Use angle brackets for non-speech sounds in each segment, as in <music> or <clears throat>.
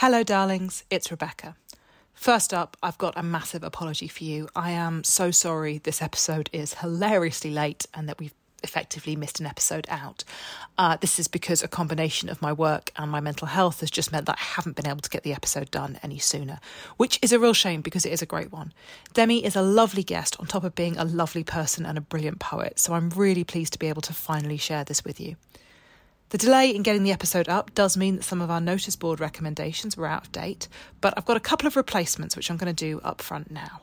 Hello, darlings, it's Rebecca. First up, I've got a massive apology for you. I am so sorry this episode is hilariously late and that we've effectively missed an episode out. Uh, this is because a combination of my work and my mental health has just meant that I haven't been able to get the episode done any sooner, which is a real shame because it is a great one. Demi is a lovely guest on top of being a lovely person and a brilliant poet, so I'm really pleased to be able to finally share this with you. The delay in getting the episode up does mean that some of our notice board recommendations were out of date, but I've got a couple of replacements which I'm going to do up front now.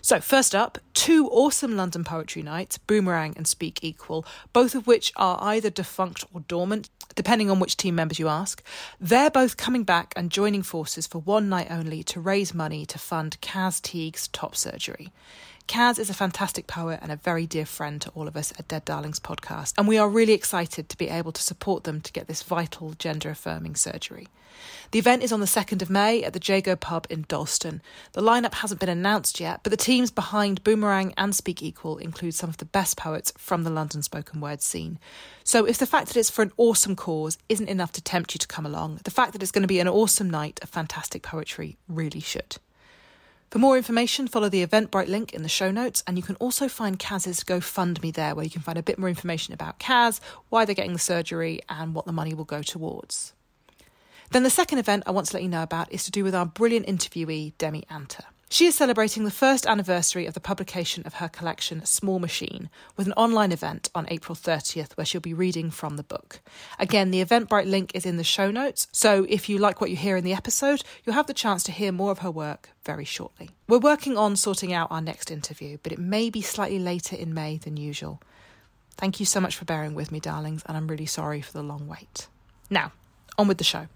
So, first up, two awesome London poetry nights, Boomerang and Speak Equal, both of which are either defunct or dormant, depending on which team members you ask. They're both coming back and joining forces for one night only to raise money to fund Caz Teague's top surgery. Caz is a fantastic poet and a very dear friend to all of us at Dead Darlings podcast, and we are really excited to be able to support them to get this vital gender affirming surgery. The event is on the 2nd of May at the Jago pub in Dalston. The lineup hasn't been announced yet, but the teams behind Boomerang and Speak Equal include some of the best poets from the London spoken word scene. So if the fact that it's for an awesome cause isn't enough to tempt you to come along, the fact that it's going to be an awesome night of fantastic poetry really should. For more information, follow the Eventbrite link in the show notes, and you can also find Caz's GoFundMe there, where you can find a bit more information about Caz, why they're getting the surgery, and what the money will go towards. Then the second event I want to let you know about is to do with our brilliant interviewee, Demi Anter. She is celebrating the first anniversary of the publication of her collection, Small Machine, with an online event on April 30th where she'll be reading from the book. Again, the Eventbrite link is in the show notes, so if you like what you hear in the episode, you'll have the chance to hear more of her work very shortly. We're working on sorting out our next interview, but it may be slightly later in May than usual. Thank you so much for bearing with me, darlings, and I'm really sorry for the long wait. Now, on with the show.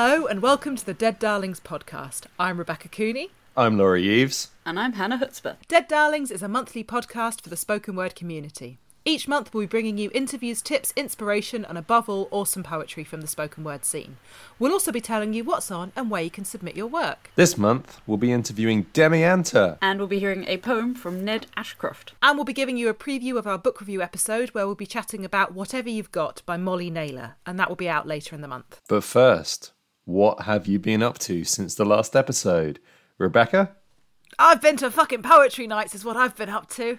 Hello, and welcome to the Dead Darlings podcast. I'm Rebecca Cooney. I'm Laurie Eves. And I'm Hannah Chutzpah. Dead Darlings is a monthly podcast for the spoken word community. Each month, we'll be bringing you interviews, tips, inspiration, and above all, awesome poetry from the spoken word scene. We'll also be telling you what's on and where you can submit your work. This month, we'll be interviewing Demi Anter. And we'll be hearing a poem from Ned Ashcroft. And we'll be giving you a preview of our book review episode where we'll be chatting about Whatever You've Got by Molly Naylor, and that will be out later in the month. But first, what have you been up to since the last episode? Rebecca? I've been to fucking poetry nights, is what I've been up to.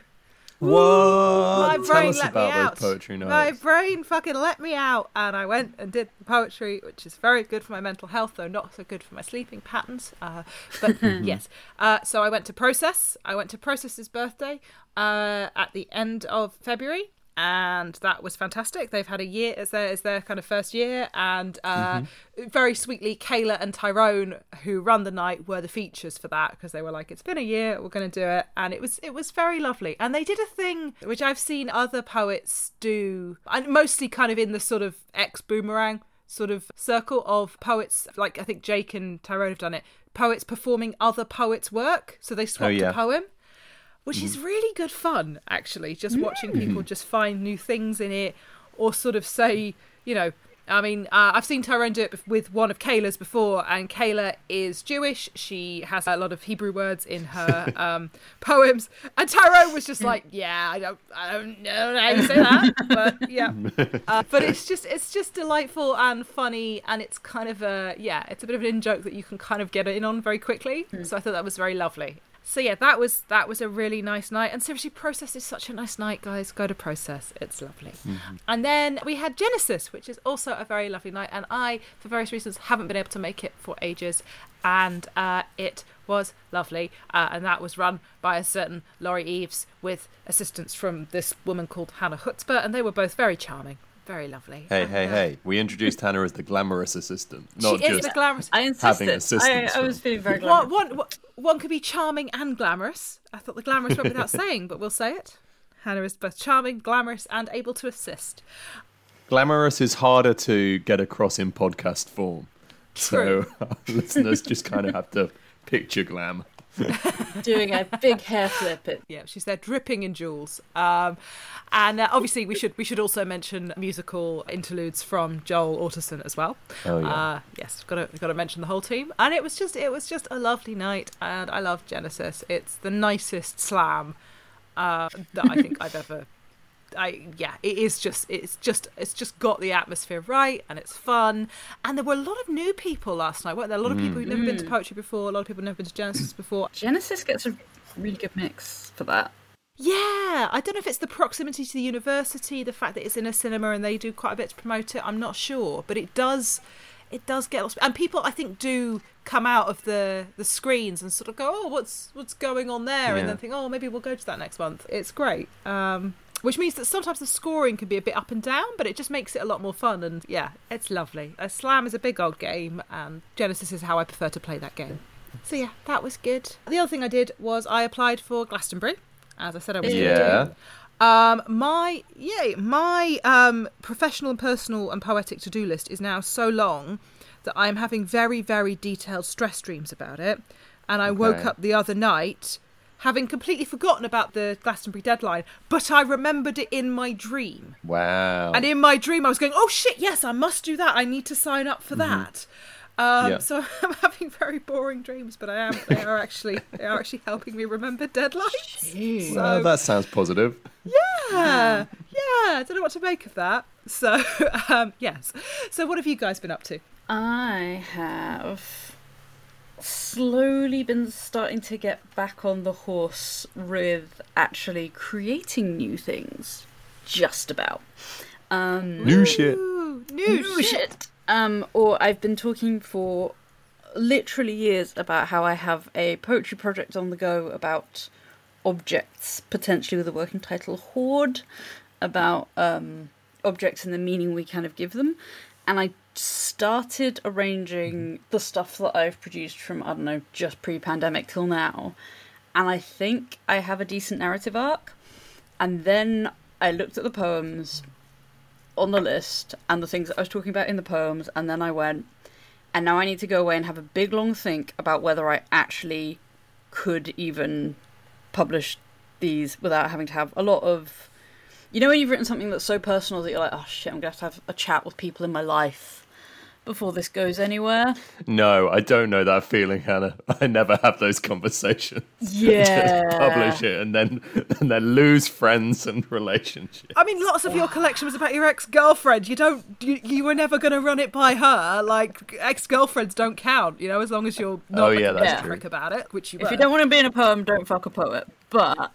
What? My brain let me out. poetry My brain fucking let me out, and I went and did poetry, which is very good for my mental health, though not so good for my sleeping patterns. Uh, but <laughs> yes, uh, so I went to Process. I went to Process's birthday uh, at the end of February. And that was fantastic. They've had a year as their as their kind of first year, and uh, very sweetly, Kayla and Tyrone, who run the night, were the features for that because they were like, "It's been a year, we're going to do it," and it was it was very lovely. And they did a thing which I've seen other poets do, and mostly kind of in the sort of ex boomerang sort of circle of poets. Like I think Jake and Tyrone have done it. Poets performing other poets' work, so they swapped yeah. a poem which is really good fun actually just watching people just find new things in it or sort of say you know I mean, uh, I've seen Tyrone do it with one of Kayla's before, and Kayla is Jewish. She has a lot of Hebrew words in her <laughs> um, poems, and Tyrone was just like, "Yeah, I don't, I don't know how you say that, but <laughs> yeah." Uh, but it's just, it's just delightful and funny, and it's kind of a, yeah, it's a bit of an in joke that you can kind of get in on very quickly. So I thought that was very lovely. So yeah, that was that was a really nice night, and seriously, Process is such a nice night, guys. Go to Process; it's lovely. And then we had Genesis, which is also a very lovely night, and I, for various reasons, haven't been able to make it for ages, and uh, it was lovely, uh, and that was run by a certain Laurie Eves with assistance from this woman called Hannah Chutzpah, and they were both very charming, very lovely. Hey, And, hey, uh, hey. We introduced Hannah as the glamorous assistant, not she is just. the glamorous. I insisted. assistance I, I was feeling very glad. One, one, one could be charming and glamorous. I thought the glamorous went without <laughs> saying, but we'll say it. Hannah is both charming, glamorous, and able to assist. Glamorous is harder to get across in podcast form. So <laughs> our listeners just kind of have to picture glam. <laughs> Doing a big hair flip. It Yeah, she's there dripping in jewels. Um, and uh, obviously, we should we should also mention musical interludes from Joel Orteson as well. Oh, yeah. Uh, yes, got to got to mention the whole team. And it was just it was just a lovely night, and I love Genesis. It's the nicest slam uh, that I think I've ever. I yeah, it is just it's just it's just got the atmosphere right and it's fun. And there were a lot of new people last night, weren't there? A lot of people who'd never been to poetry before, a lot of people who'd never been to Genesis before. Genesis gets a really good mix for that. Yeah, I don't know if it's the proximity to the university, the fact that it's in a cinema and they do quite a bit to promote it. I'm not sure, but it does, it does get lots. And people, I think, do come out of the the screens and sort of go, "Oh, what's what's going on there?" Yeah. And then think, "Oh, maybe we'll go to that next month." It's great. Um, which means that sometimes the scoring can be a bit up and down, but it just makes it a lot more fun. And yeah, it's lovely. A slam is a big old game, and Genesis is how I prefer to play that game. So yeah, that was good. The other thing I did was I applied for Glastonbury, as I said I was going. Yeah. Um, my yay, my um, professional and personal and poetic to do list is now so long that I am having very, very detailed stress dreams about it. And I woke up the other night having completely forgotten about the Glastonbury deadline, but I remembered it in my dream. Wow. And in my dream, I was going, "Oh shit, yes, I must do that. I need to sign up for that." Um, Yeah. So <laughs> I'm having very boring dreams, but I am. They are actually they are actually helping me remember deadlines. well, that sounds positive. Yeah, yeah. I don't know what to make of that. So, <laughs> um, yes. So, what have you guys been up to? I have slowly been starting to get back on the horse with actually creating new things. Just about. Um, New shit. New, new shit. shit. Um, or I've been talking for literally years about how I have a poetry project on the go about objects, potentially with a working title Hoard, about um, objects and the meaning we kind of give them. And I started arranging mm-hmm. the stuff that I've produced from, I don't know, just pre pandemic till now. And I think I have a decent narrative arc. And then I looked at the poems on the list and the things that I was talking about in the poems, and then I went, and now I need to go away and have a big long think about whether I actually could even publish these without having to have a lot of. You know, when you've written something that's so personal that you're like, oh shit, I'm gonna have to have a chat with people in my life before this goes anywhere. No, I don't know that feeling, Hannah. <laughs> I never have those conversations. <laughs> Yeah. Just publish it and then <laughs> and then lose friends and relationships. I mean, lots of your collection was about your ex-girlfriend. You don't. You, you were never going to run it by her. Like ex-girlfriends don't count. You know, as long as you're not Oh, yeah, like, that's true. prick about it, which you If were. you don't want to be in a poem, don't fuck a poet. But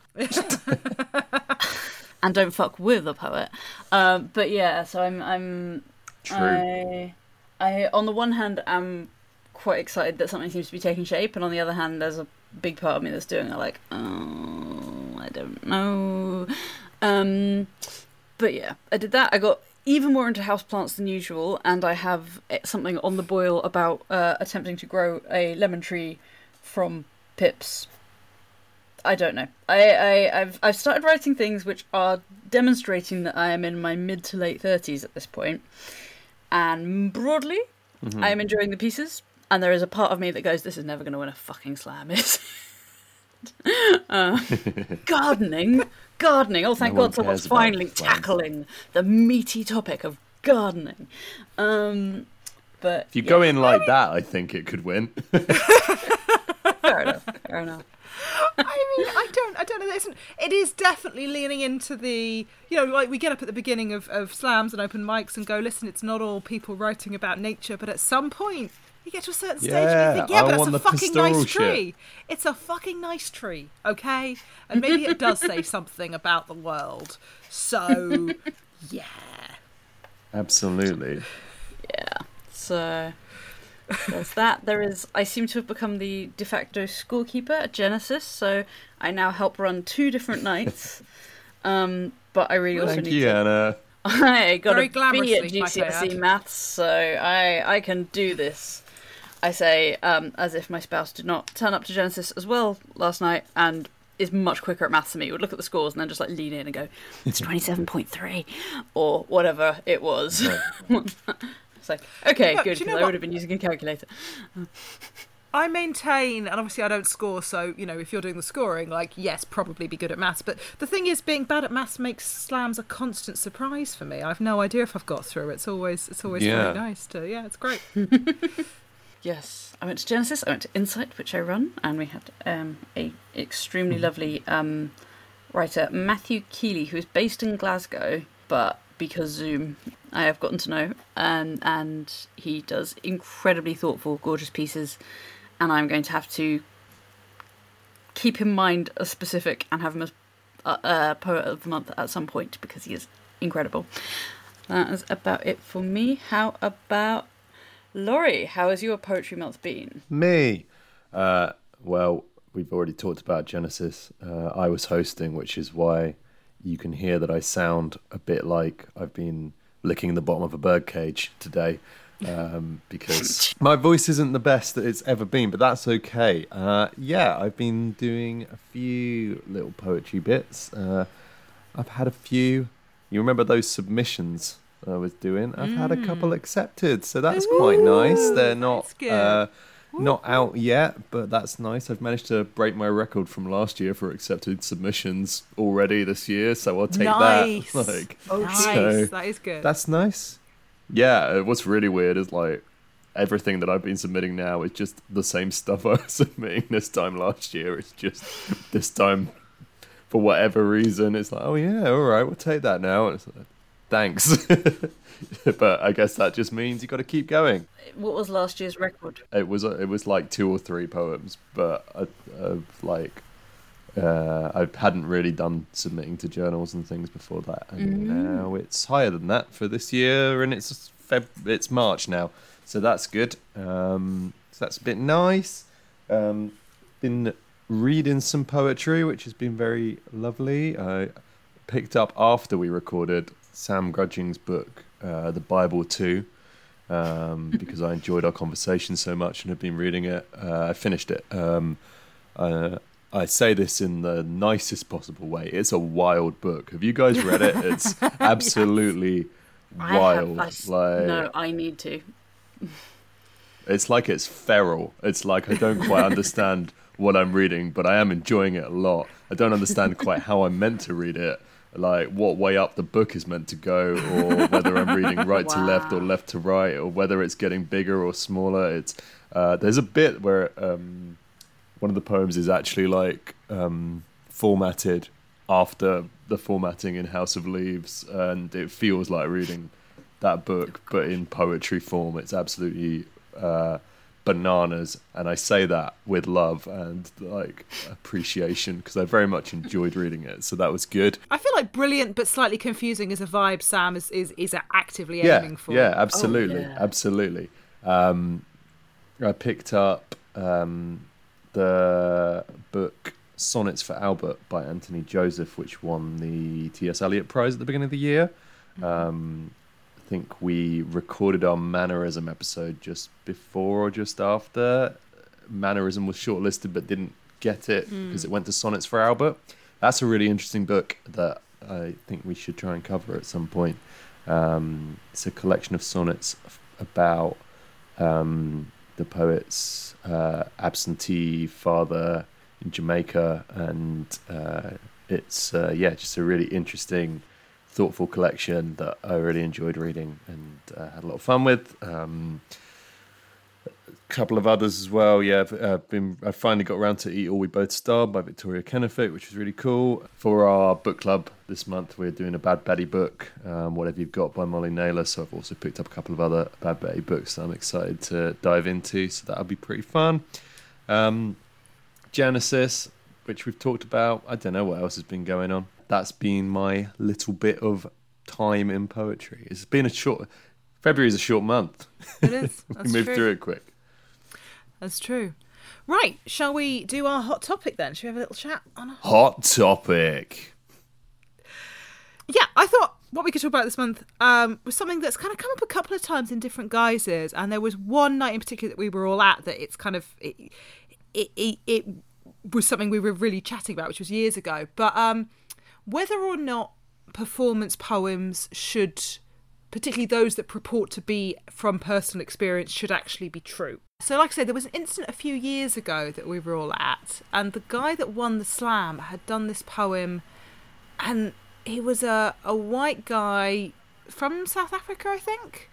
and don't fuck with a poet. Um, but yeah, so I'm I'm True. I I on the one hand am quite excited that something seems to be taking shape, and on the other hand, there's a big part of me that's doing it like, oh, I don't know. Um, but yeah, I did that. I got even more into houseplants than usual, and I have eh, something on the boil about uh, attempting to grow a lemon tree from pips. I don't know. I, I I've I've started writing things which are demonstrating that I am in my mid to late thirties at this point, and broadly, I am enjoying the pieces. And there is a part of me that goes, "This is never going to win a fucking slam." Is uh, <laughs> <laughs> gardening, gardening. Oh, thank No God, someone's finally tackling the meaty topic of gardening. Um, but If you go in like that, I think it could win. <laughs> fair enough. Fair enough. I mean, I don't, I don't know. It isn't. It is definitely leaning into the, you know, like we get up at the beginning of, of slams and open mics and go, listen, it's not all people writing about nature, but at some point you get to a certain stage and Yeah, you think, yeah, I but that's want a the fucking nice shit. tree. It's a fucking nice tree, okay? And maybe it does say <laughs> something about the world. So, <laughs> yeah. Absolutely. Yeah. So there's that. There is. I seem to have become the de facto schoolkeeper at Genesis, so I now help run two different <laughs> nights. Um, but I really also Thank need you, to. Anna. <laughs> I got Very to be at glamorously, might I GCSE. Maths, so I I can do this. I say um, as if my spouse did not turn up to Genesis as well last night and is much quicker at maths than me. Would look at the scores and then just like lean in and go, "It's <laughs> twenty seven point three, or whatever it was." it's like, okay, Look, good, you because know I what? would have been using a calculator. I maintain, and obviously I don't score, so you know if you're doing the scoring, like yes, probably be good at maths. But the thing is, being bad at maths makes slams a constant surprise for me. I've no idea if I've got through. It's always it's always Yeah. really nice to yeah, it's great. <laughs> Yes, I went to Genesis. I went to Insight, which I run, and we had um, a extremely lovely um, writer, Matthew Keeley, who is based in Glasgow, but because Zoom, I have gotten to know, and and he does incredibly thoughtful, gorgeous pieces, and I'm going to have to keep in mind a specific and have him as a, a poet of the month at some point because he is incredible. That is about it for me. How about Laurie? How has your poetry month been? Me. Uh, well, we've already talked about Genesis. Uh, I was hosting, which is why you can hear that I sound a bit like I've been licking the bottom of a bird cage today. Um, <laughs> because my voice isn't the best that it's ever been, but that's okay. Uh, yeah, I've been doing a few little poetry bits. Uh, I've had a few. You remember those submissions I was doing? I've had a couple accepted, so that's quite nice. They're not uh, not out yet, but that's nice. I've managed to break my record from last year for accepted submissions already this year, so I'll take nice. that. <laughs> Like, oh, nice. so that is good. that's nice. Yeah, what's really weird is like everything that I've been submitting now is just the same stuff I was <laughs> submitting this time last year. It's just this time, for whatever reason, it's like, oh yeah, all right, we'll take that now. And it's like, Thanks, <laughs> but I guess that just means you got to keep going. What was last year's record? It was it was like two or three poems, but I, I've like uh, I hadn't really done submitting to journals and things before that, and now it's higher than that for this year, and it's Feb- it's March now, so that's good. Um, so that's a bit nice. Um, been reading some poetry, which has been very lovely. I picked up after we recorded Sam Grudgings' book, uh, The Bible Two um, <laughs> because I enjoyed our conversation so much and have been reading it. Uh, I finished it. Um, uh, I say this in the nicest possible way. It's a wild book. Have you guys read it? It's <laughs> absolutely I wild. have- I like no, I need to. it's like it's feral. It's like I don't quite understand <laughs> what I'm reading, but I am enjoying it a lot. I don't understand quite how I'm meant to read it, like what way up the book is meant to go, or <laughs> whether I'm reading right to left or left to right, or whether it's getting bigger or smaller. It's uh, there's a bit where um, one of the poems is actually like um, formatted after the formatting in House of Leaves, and it feels like reading that book, but in poetry form. It's absolutely uh, bananas, and I say that with love and like appreciation because I very much enjoyed reading it. So that was good. I feel like brilliant but slightly confusing is a vibe Sam is is, is actively Yeah, aiming for. yeah, absolutely, yeah. absolutely. Um, I picked up um, the book Sonnets for Albert by Anthony Joseph, which won the T.S. Eliot Prize at the beginning of the year. Um, I think we recorded our Manorism episode just before or just after. Manorism was shortlisted but didn't get it because it went to Sonnets for Albert. That's a really interesting book that I think we should try and cover at some point. Um, it's a collection of sonnets about um, the poet's uh, absentee father in Jamaica, and uh, it's uh, yeah, just a really interesting, thoughtful collection that I really enjoyed reading and uh, had a lot of fun with. Um, a couple of others as well. Yeah, I've uh, been. I finally got around to Eat or We Both Starve by Victoria Kennefick, which was really cool. For our book club this month, we're doing a Bad Betty book, um, Whatever You've Got by Molly Naylor. So I've also picked up a couple of other Bad Betty books that I'm excited to dive into. So that'll be pretty fun. Um, Genesis, which we've talked about. I don't know what else has been going on. That's been my little bit of time in poetry. It's been a short. February is a short month. It is. <laughs> we moved true. through it quick. That's true. Right, shall we do our hot topic then? Shall we have a little chat on a Hot topic. Yeah, I thought what we could talk about this month um, was something that's kind of come up a couple of times in different guises, and there was one night in particular that we were all at that it's kind of it it, it, it was something we were really chatting about, which was years ago. But um, whether or not performance poems should, particularly those that purport to be from personal experience, should actually be true. So, like I said, there was an incident a few years ago that we were all at, and the guy that won the slam had done this poem, and he was a, a white guy from South Africa, I think,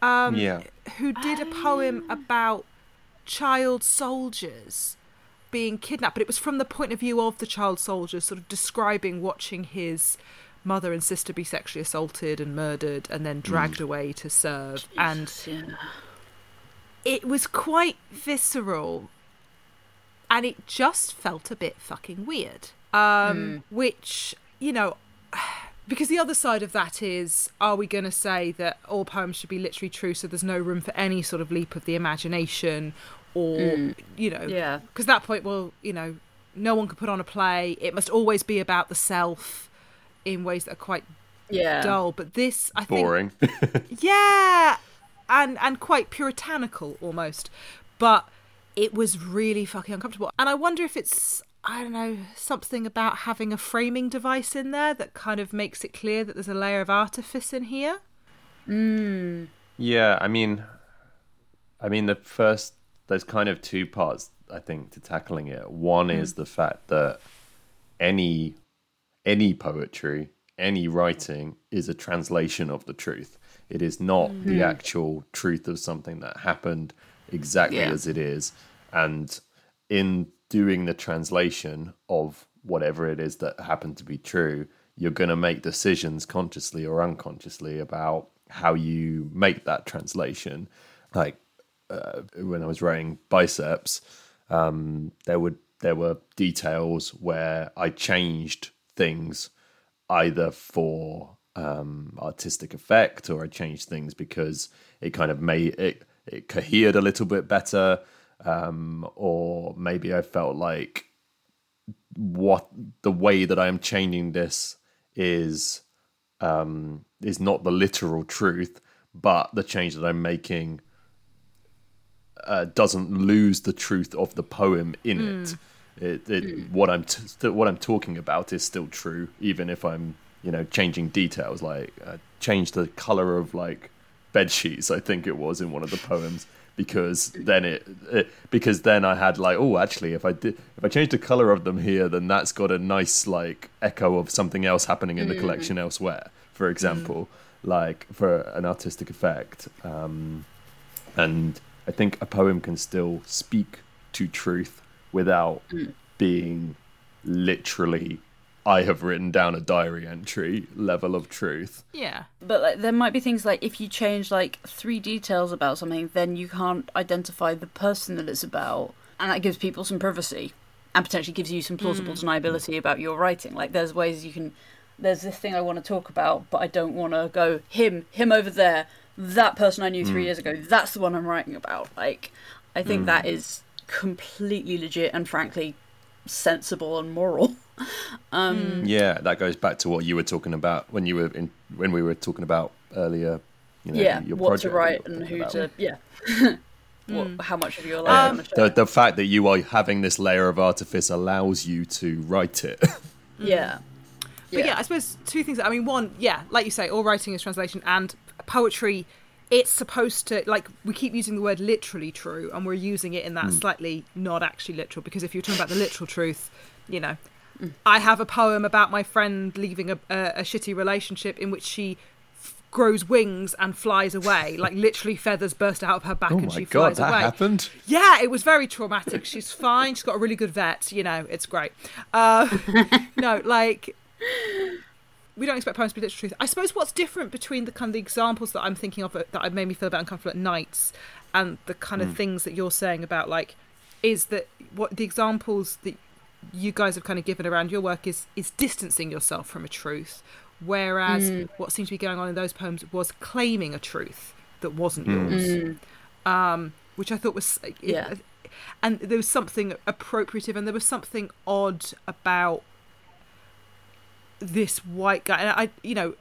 um, Yeah. who did a poem about child soldiers being kidnapped, but it was from the point of view of the child soldiers, sort of describing watching his mother and sister be sexually assaulted and murdered and then dragged away to serve. And Yeah. it was quite visceral and it just felt a bit fucking weird um which you know <sighs> because the other side of that is are we going to say that all poems should be literally true so there's no room for any sort of leap of the imagination or mm. you know Yeah. because that point well you know no one can put on a play it must always be about the self in ways that are quite Yeah. dull but this i think Boring. <laughs> yeah, and and quite puritanical almost, but it was really fucking uncomfortable. And I wonder if it's I don't know something about having a framing device in there that kind of makes it clear that there's a layer of artifice in here. Mm. Yeah, I mean, I mean the first there's kind of two parts I think to tackling it. One is mm. the fact that any any poetry, any writing is a translation of the truth. It is not mm. the hmm. actual truth of something that happened exactly Yeah. as it is. And in doing the translation of whatever it is that happened to be true, you're going to make decisions consciously or unconsciously about how you make that translation. Like uh, when I was writing biceps, um, there would there were details where I changed things either for um, artistic effect or I changed things because it kind of made it it cohered a little bit better, um, or maybe I felt like what the way that I am changing this is um, is not the literal truth, but the change that I'm making uh, doesn't lose the truth of the poem in it. It, it what I'm t- what I'm talking about is still true, even if I'm you know changing details. Like uh, change the color of like bed sheets, I think it was in one of the poems, because then it, it because then I had like oh actually if I did if I change the color of them here, then that's got a nice like echo of something else happening in the collection elsewhere. For example, like for an artistic effect. Um, and I think a poem can still speak to truth without hmm. being literally I have written down a diary entry level of truth. Yeah, But like, there might be things like if you change like three details about something, then you can't identify the person that it's about, and that gives people some privacy, and potentially gives you some plausible hmm. deniability about your writing. Like there's ways you can. There's this thing I want to talk about, but I don't want to go him, him over there, that person I knew three mm. years ago. That's the one I'm writing about. Like, I think mm. that is completely legit and frankly sensible and moral. <laughs> Um, mm. Yeah, that goes back to what you were talking about when you were in when we were talking about earlier. You know, yeah, your what to project that write and who about. to yeah. <laughs> what, how much of your um, life um, Yeah, you want to share. the, the fact that you are having this layer of artifice allows you to write it. <laughs> Yeah. But yeah, I suppose two things. I mean, one, yeah, like you say, all writing is translation, and poetry. It's supposed to like we keep using the word literally true, and we're using it in that slightly not actually literal. Because if you're talking about the literal truth, you know, I have a poem about my friend leaving a, a, a shitty relationship in which she f- grows wings and flies away, <laughs> like literally feathers burst out of her back oh and my she god, flies that away. happened. Yeah, it was very traumatic. She's fine. She's got a really good vet. You know, it's great. Uh, <laughs> no, like we don't expect poems to be literal truth. I suppose what's different between the kind of the examples that I'm thinking of that have made me feel a bit uncomfortable at nights and the kind of hmm. things that you're saying about like is that what the examples that you guys have kind of given around your work is is distancing yourself from a truth, whereas hmm. what seems to be going on in those poems was claiming a truth that wasn't hmm. yours. Um, which I thought was Yeah. and there was something appropriative, and there was something odd about this white guy, and I, you know,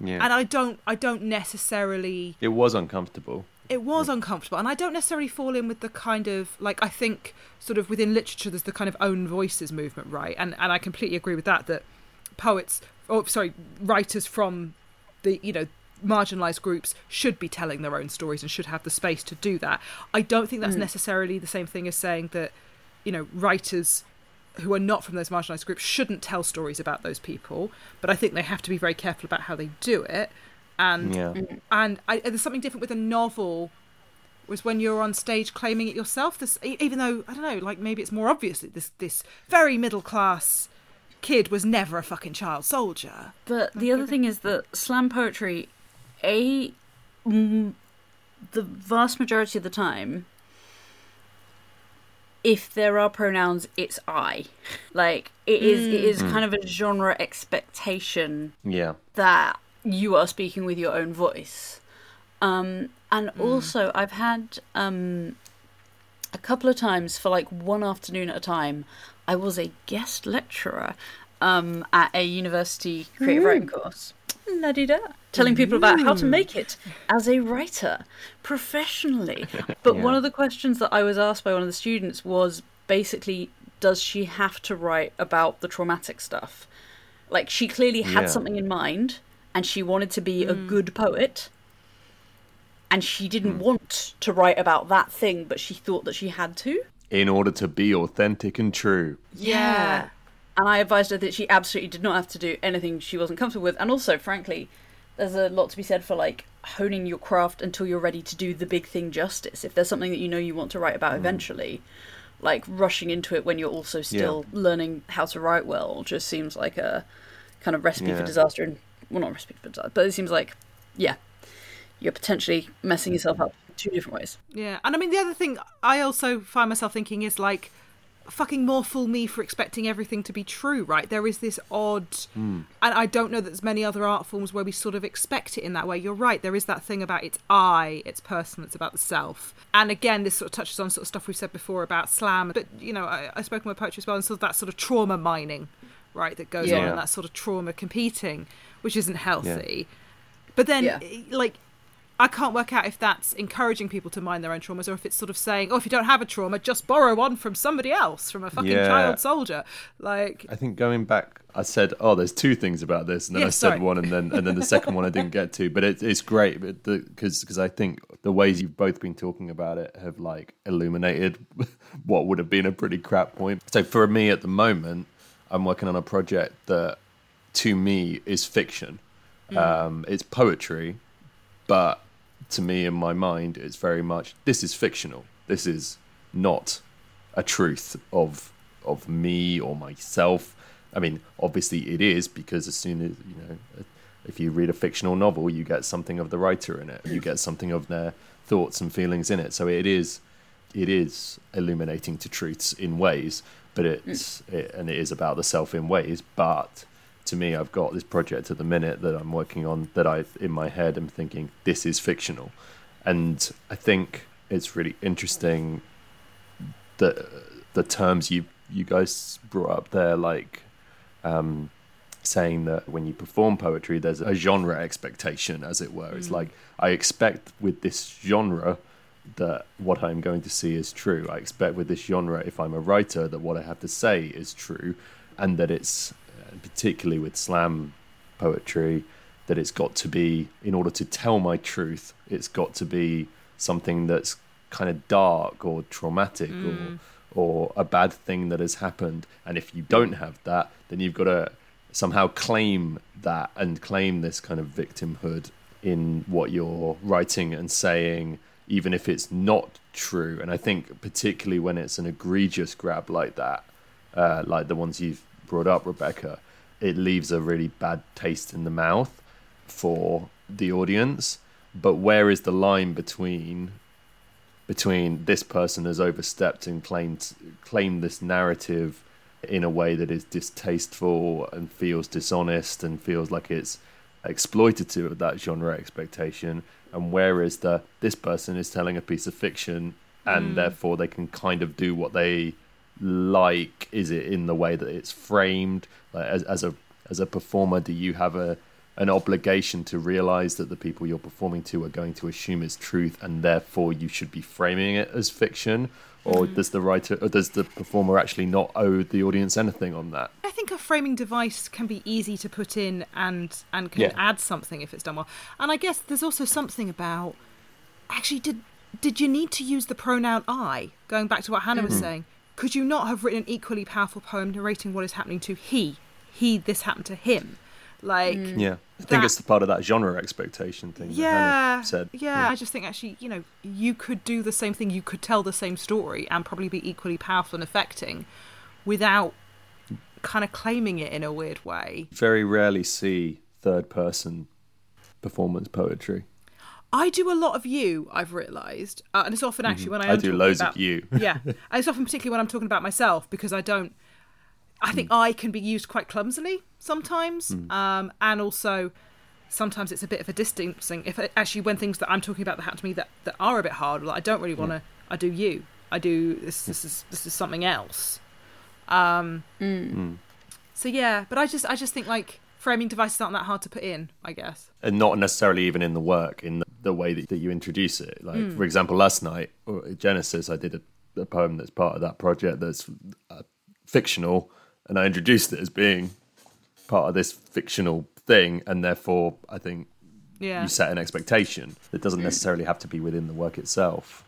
Yeah, and I don't, I don't necessarily. it was uncomfortable. It was uncomfortable, and I don't necessarily fall in with the kind of like I think sort of within literature there's the kind of own voices movement, right? And and I completely agree with that. That poets, or sorry, writers from the you know marginalized groups should be telling their own stories and should have the space to do that. I don't think that's mm. necessarily the same thing as saying that, you know, writers who are not from those marginalized groups shouldn't tell stories about those people, but I think they have to be very careful about how they do it. And Yeah. and I, there's something different with a novel was when you're on stage claiming it yourself. This, e- even though I don't know, like maybe it's more obvious that this this very middle class kid was never a fucking child soldier. But the other thing is that slam poetry, a mm, the vast majority of the time, if there are pronouns, it's I. Like it is, it is kind of a genre expectation Yeah. that you are speaking with your own voice. Um, and also, I've had um, a couple of times for like one afternoon at a time. I was a guest lecturer um, at a university creative writing course. La di da. Telling people about how to mm. make it as a writer professionally. <laughs> But one of the questions that I was asked by one of the students was basically, does she have to write about the traumatic stuff? Like, she clearly had Yeah. something in mind and she wanted to be a mm. good poet. And she didn't mm. want to write about that thing, but she thought that she had to. In order to be authentic and true. Yeah. And I advised her that she absolutely did not have to do anything she wasn't comfortable with. And also, frankly, there's a lot to be said for like honing your craft until you're ready to do the big thing justice. If there's something that you know you want to write about mm. eventually, like rushing into it when you're also still learning how to write well just seems like a kind of recipe for disaster. And well, not recipe for disaster, but it seems like, yeah, you're potentially messing mm. yourself up two different ways. Yeah, and I mean the other thing I also find myself thinking is like, fucking more fool me for expecting everything to be true, right? There is this odd, hmm. and I don't know that there's many other art forms where we sort of expect it in that way. You're right. There is that thing about it's I, it's personal, it's about the self. And again, this sort of touches on sort of stuff we've said before about slam, but you know, I, I've spoken with poetry as well, and sort of that sort of trauma mining, right, that goes on, and that sort of trauma competing, which isn't healthy. But then, Yeah. like, I can't work out if that's encouraging people to mind their own traumas or if it's sort of saying, oh, if you don't have a trauma, just borrow one from somebody else, from a fucking Yeah. child soldier. Like, I think going back, I said, "Oh, there's two things about this," and then Yeah, I said sorry. one, and then and then the second one I didn't get to. But it, it's great, because because I think the ways you've both been talking about it have like illuminated <laughs> what would have been a pretty crap point. So for me at the moment, I'm working on a project that, to me, is fiction. Um, it's poetry, but to me in my mind it's very much this is fictional. This is not a truth of of me or myself. I mean obviously it is because as soon as you know if you read a fictional novel you get something of the writer in it. You get something of their thoughts and feelings in it. So it is it is illuminating to truths in ways but it's it, and it is about the self in ways but to me i've got this project at the minute that i'm working on that i in my head am thinking this is fictional. And i think it's really interesting the the terms you you guys brought up there like um saying that when you perform poetry there's a genre expectation as it were. It's like i expect with this genre that what i'm going to see is true. I expect with this genre if i'm a writer that what i have to say is true and that it's particularly with slam poetry that it's got to be in order to tell my truth it's got to be something that's kind of dark or traumatic or or a bad thing that has happened. And if you don't have that then you've got to somehow claim that and claim this kind of victimhood in what you're writing and saying even if it's not true. And i think particularly when it's an egregious grab like that uh, like the ones you've brought up rebecca it leaves a really bad taste in the mouth for the audience. But where is the line between between this person has overstepped and claimed claimed this narrative in a way that is distasteful and feels dishonest and feels like it's exploitative of that genre expectation? And where is the this person is telling a piece of fiction and mm. therefore they can kind of do what they like is it in the way that it's framed like as, as a as a performer do you have a an obligation to realize that the people you're performing to are going to assume it's truth and therefore you should be framing it as fiction or mm-hmm. does the writer or does the performer actually not owe the audience anything on that I think a framing device can be easy to put in and and can Yeah. add something if it's done well. And I guess there's also something about actually did did you need to use the pronoun I? Going back to what Hannah was mm-hmm. saying, could you not have written an equally powerful poem narrating what is happening to he? He this happened to him. Like mm. Yeah, I think That- it's the part of that genre expectation thing. yeah, Hannah said. yeah. I just think actually, you know, you could do the same thing. You could tell the same story and probably be equally powerful and affecting, without kind of claiming it in a weird way. Very rarely see third person performance poetry. I do a lot of you. I've realised, uh, and it's often actually when I, Mm-hmm. I do talking loads of you. <laughs> yeah, <laughs> and it's often particularly when I'm talking about myself because I don't. I think Mm. I can be used quite clumsily sometimes, um, and also sometimes it's a bit of a distancing. If I, actually when things that I'm talking about that happen to me that, that are a bit hard, like I don't really want to. I do you. I do this. This is this is something else. Um, So yeah, but I just I just think like framing devices aren't that hard to put in. I guess. and not necessarily even in the work in the, the way that, that you introduce it like Hmm. for example last night at genesis i did a, a poem that's part of that project that's uh, fictional and i introduced it as being part of this fictional thing and therefore i think Yeah. you set an expectation that doesn't necessarily have to be within the work itself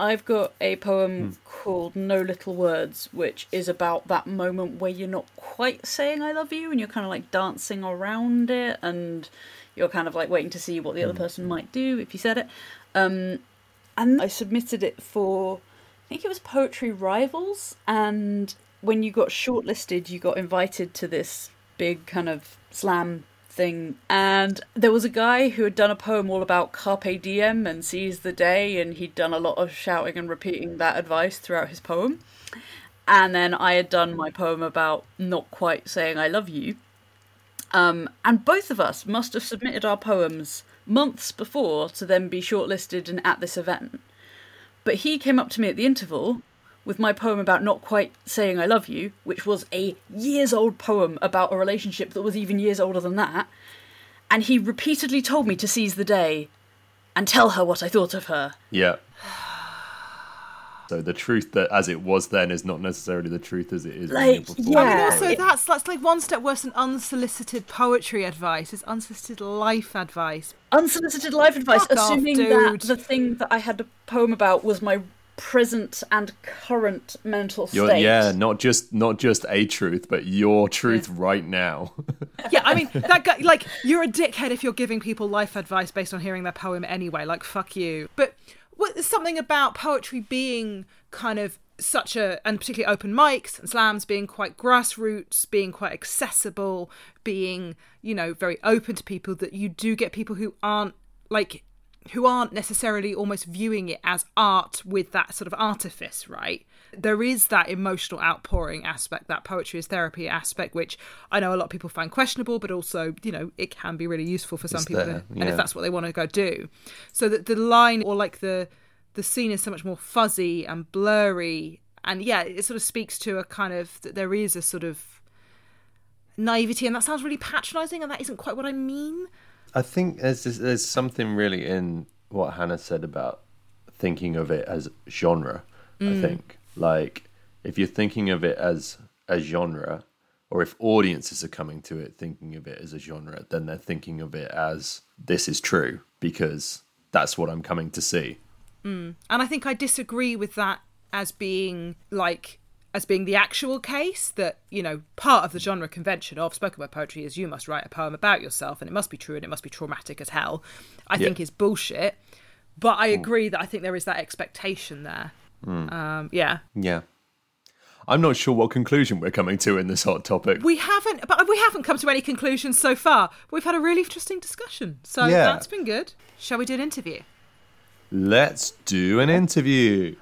I've got a poem called No Little Words, which is about that moment where you're not quite saying I love you and you're kind of like dancing around it and you're kind of like waiting to see what the other person might do if you said it. Um, and I submitted it for, I think it was Poetry Rivals. And when you got shortlisted, you got invited to this big kind of slam thing. And there was a guy who had done a poem all about Carpe Diem and seize the day, and he'd done a lot of shouting and repeating that advice throughout his poem. And then I had done my poem about not quite saying I love you. Um, and both of us must have submitted our poems months before to then be shortlisted and at this event. But he came up to me at the interval with my poem about not quite saying I love you, which was a years old poem about a relationship that was even years older than that. And he repeatedly told me to seize the day and tell her what I thought of her. yeah so the truth that as it was then is not necessarily the truth as it is when you're Like, performing I yeah. mean, also it- that's that's like one step worse than unsolicited poetry advice. It's unsolicited life advice. Unsolicited life advice, Fuck assuming dude. that the thing that I had a poem about was my present and current mental You're- state. yeah, not just not just a truth, but your truth right now. <laughs> Yeah, I mean that guy. Like you're a dickhead if you're giving people life advice based on hearing their poem anyway. Like fuck you. But what, there's something about poetry being kind of such a and particularly open mics and slams being quite grassroots being quite accessible being you know very open to people that you do get people who aren't like who aren't necessarily almost viewing it as art with that sort of artifice, right? There is that emotional outpouring aspect, that poetry is therapy aspect, which I know a lot of people find questionable, but also, you know, it can be really useful for some It's people, there, to- and if that's what they want to go do. So that the line or like the the scene is so much more fuzzy and blurry, and yeah, it sort of speaks to a kind of that there is a sort of naivety, and that sounds really patronising, and that isn't quite what I mean. I think there's this, there's something really in what Hannah said about thinking of it as genre. I mm. think like if you're thinking of it as a genre, or if audiences are coming to it thinking of it as a genre, then they're thinking of it as this is true because that's what I'm coming to see. Mm. And I think I disagree with that as being like as being the actual case that you know part of the genre convention of spoken word poetry is you must write a poem about yourself and it must be true and it must be traumatic as hell. I Yeah. think is bullshit. But I agree that I think there is that expectation there. Um, yeah, Yeah. I'm not sure what conclusion we're coming to in this hot topic. we haven't, but we haven't come to any conclusions so far. We've had a really interesting discussion, so Yeah. that's been good. Shall we do an interview? Let's do an interview.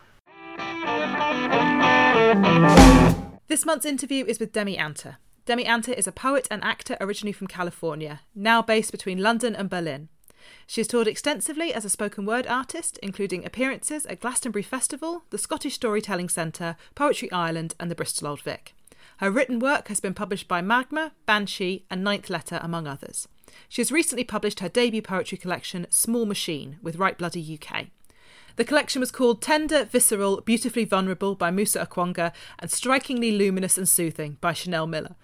This month's interview is with Demi Anter. Demi Anter is a poet and actor originally from California, now based between London and Berlin. She has toured extensively as a spoken word artist, including appearances at Glastonbury Festival, the Scottish Storytelling Centre, Poetry Ireland, and the Bristol Old Vic. Her written work has been published by Magma, Banshee, and Ninth Letter, among others. She has recently published her debut poetry collection, Small Machine, with Write Bloody UK. The collection was called Tender, Visceral, Beautifully Vulnerable by Musa Okwonga and Strikingly Luminous and Soothing by Chanel Miller.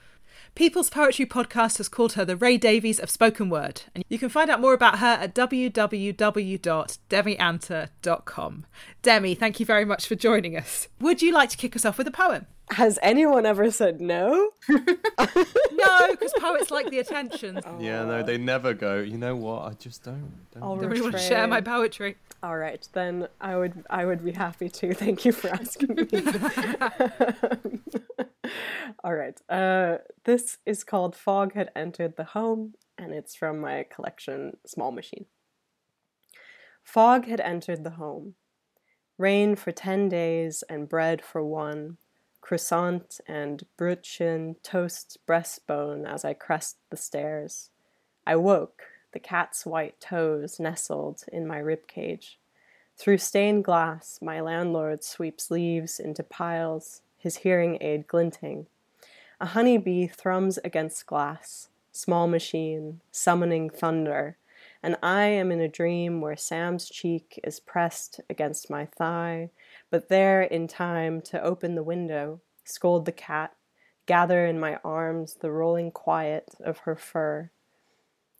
People's Poetry Podcast has called her the Ray Davies of spoken word, and you can find out more about her at www.demianter.com. Demi, thank you very much for joining us. Would you like to kick us off with a poem? Has anyone ever said no? <laughs> No, because poets like the attention. <laughs> Yeah, no, they never go. You know what? I just don't. don't I'll Don't really want to share my poetry. All right, then I would I would be happy to. Thank you for asking me. <laughs> All right. Uh, this is called Fog Had Entered the Home, and it's from my collection Small Machine. Fog had entered the home. Rain for ten days and bread for one, croissant and brötchen, toast, breastbone as I crest the stairs. I woke, the cat's white toes nestled in my rib cage. Through stained glass, my landlord sweeps leaves into piles, his hearing aid glinting. A honey bee thrums against glass, small machine, summoning thunder, and I am in a dream where Sam's cheek is pressed against my thigh, but there in time to open the window, scold the cat, gather in my arms the rolling quiet of her fur.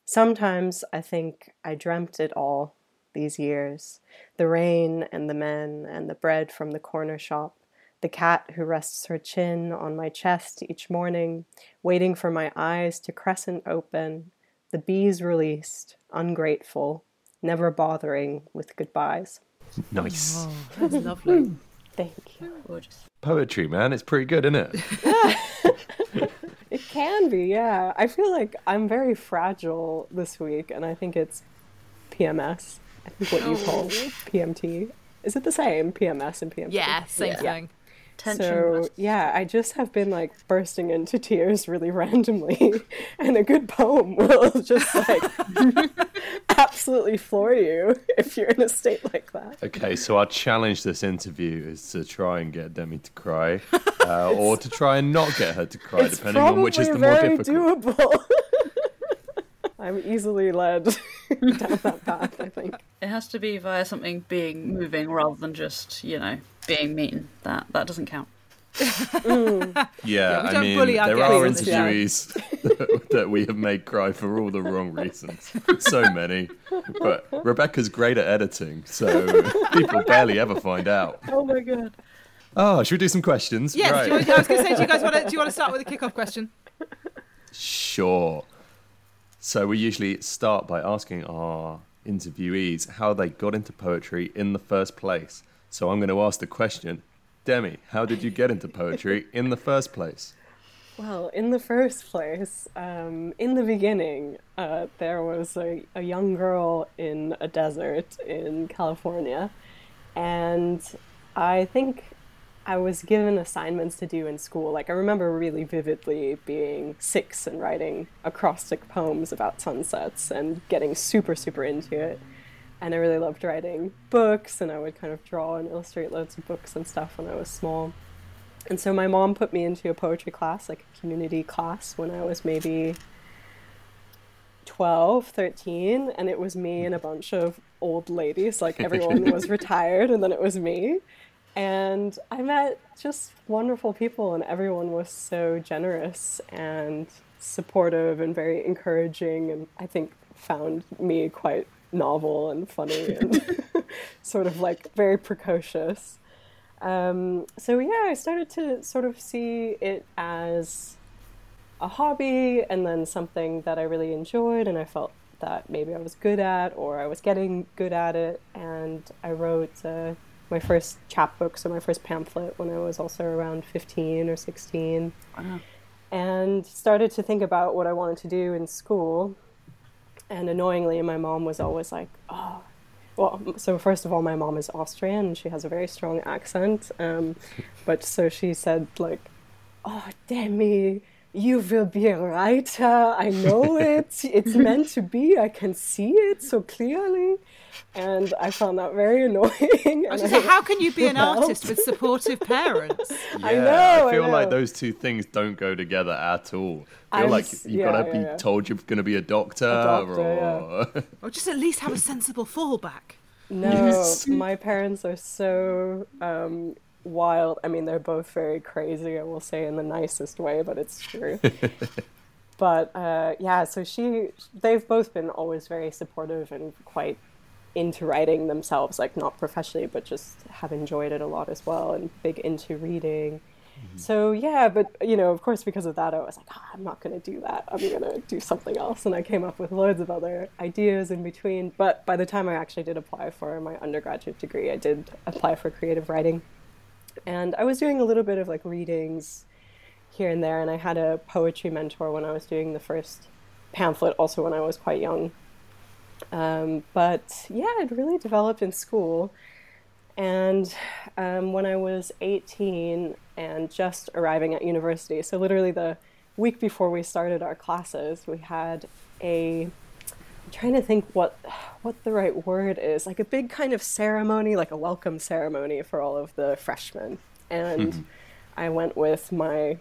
Sometimes I think I dreamt it all these years the rain and the men and the bread from the corner shop, the cat who rests her chin on my chest each morning, waiting for my eyes to crescent open, the bees released, ungrateful, never bothering with goodbyes. Nice. Oh, that's lovely. <laughs> Thank you. Gorgeous. Poetry, man. It's pretty good, isn't it? <laughs> It can be, yeah. I feel like I'm very fragile this week, and I think it's PMS. I think what you call oh. PMT. Is it the same, PMS and PMT? Yeah, same Yeah. thing. Tension. So must- yeah, I just have been like bursting into tears really randomly, <laughs> and a good poem will <laughs> just like <laughs> absolutely floor you if you're in a state like that. Okay, so our challenge this interview is to try and get Demi to cry, uh, or to try and not get her to cry, it's depending on which is the more difficult. doable. I'm easily led <laughs> down that path. I think. It has to be via something being moving rather than just, you know, being mean. That that doesn't count. <laughs> Yeah, we I mean, there are interviewees <laughs> that we have made cry for all the wrong reasons. So many. But Rebecca's great at editing, so people barely ever find out. Oh my god. Oh, should we do some questions? Yes, Right. do you want, I was going to say, do you guys want to, do you want to start with a kick-off question? Sure. So we usually start by asking our interviewees how they got into poetry in the first place. So I'm going to ask the question, Demi, how did you get into poetry <laughs> in the first place? Well, in the first place, um, in the beginning, uh, there was a, a young girl in a desert in California, and I think I was given assignments to do in school. Like, I remember really vividly being six and writing acrostic poems about sunsets and getting super, super into it. And I really loved writing books, and I would kind of draw and illustrate loads of books and stuff when I was small. And so my mom put me into a poetry class, like a community class, when I was maybe 12, 13, and it was me and a bunch of old ladies. Like everyone was <laughs> retired, and then it was me. And I met just wonderful people, and everyone was so generous and supportive and very encouraging, and I think found me quite novel and funny <laughs> and <laughs> sort of like very precocious. Um, so yeah, I started to sort of see it as a hobby and then something that I really enjoyed and I felt that maybe I was good at or I was getting good at it. And I wrote uh, my first chapbook, so my first pamphlet when I was also around 15 or 16 Wow. and started to think about what I wanted to do in school. And annoyingly, my mom was always like, "Oh, well." So first of all, my mom is Austrian and she has a very strong accent. Um, but so she said like, "Oh, Demi, you will be a writer. I know it. <laughs> It's meant to be. I can see it so clearly." And I found that very annoying. I was and say, how can you be an rebelled. <laughs> artist with supportive parents? <laughs> Yeah, I know, I I feel like those two things don't go together at all. I I feel like was- you've yeah, got to yeah, be yeah. told you're going to be a doctor, doctor, or Or just at least have a sensible fallback. No, Yes. my parents are so um, wild. I mean, they're both very crazy. I will say in the nicest way, but it's true. <laughs> but uh, yeah, so she, they've both been always very supportive and quite into writing themselves, like not professionally, but just have enjoyed it a lot as well, and big into reading. Mm-hmm. So yeah, but you know, of course, because of that, I was like, oh, I'm not going to do that. I'm going to do something else, and I came up with loads of other ideas in between. But by the time I actually did apply for my undergraduate degree, I did apply for creative writing, and I was doing a little bit of like readings here and there, and I had a poetry mentor when I was doing the first pamphlet, also when I was quite young. Um, but yeah, it really developed in school. And um, when I was 18 and just arriving at university, so literally the week before we started our classes, we had a I'm trying to think what what the right word is like a big kind of ceremony like a welcome ceremony for all of the freshmen and mm-hmm. i went with my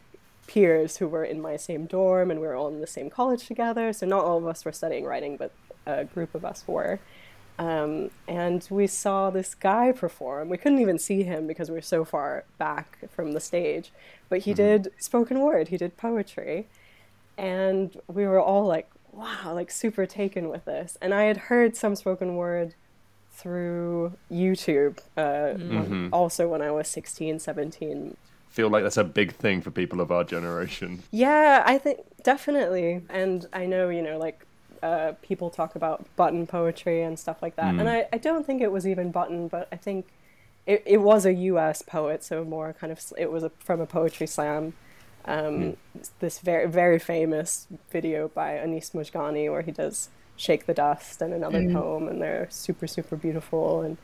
peers who were in my same dorm and we were all in the same college together so not all of us were studying writing but a group of us were um, and we saw this guy perform. We couldn't even see him because we were so far back from the stage. But he mm-hmm. did spoken word, he did poetry. And we were all like, wow, like super taken with this. And I had heard some spoken word through YouTube uh, mm-hmm. also when I was 16, 17. Feel like that's a big thing for people of our generation. Yeah, I think definitely. And I know, you know, like uh, people talk about button poetry and stuff like that. Mm. And I, I don't think it was even button, but I think it, it was a U.S. poet, so more kind of it was a, from a poetry slam. Um, mm. This very very famous video by Anis Mojgani where he does "Shake the Dust" and another mm. poem, and they're super super beautiful and.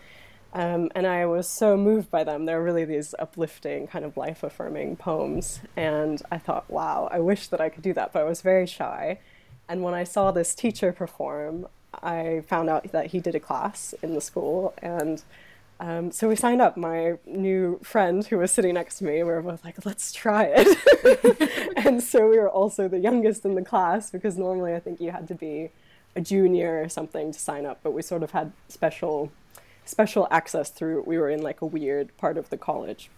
Um, and I was so moved by them. They're really these uplifting, kind of life affirming poems. And I thought, wow, I wish that I could do that, but I was very shy. And when I saw this teacher perform, I found out that he did a class in the school. And um, so we signed up. My new friend who was sitting next to me, we were both like, let's try it. <laughs> <laughs> and so we were also the youngest in the class because normally I think you had to be a junior or something to sign up, but we sort of had special special access through we were in like a weird part of the college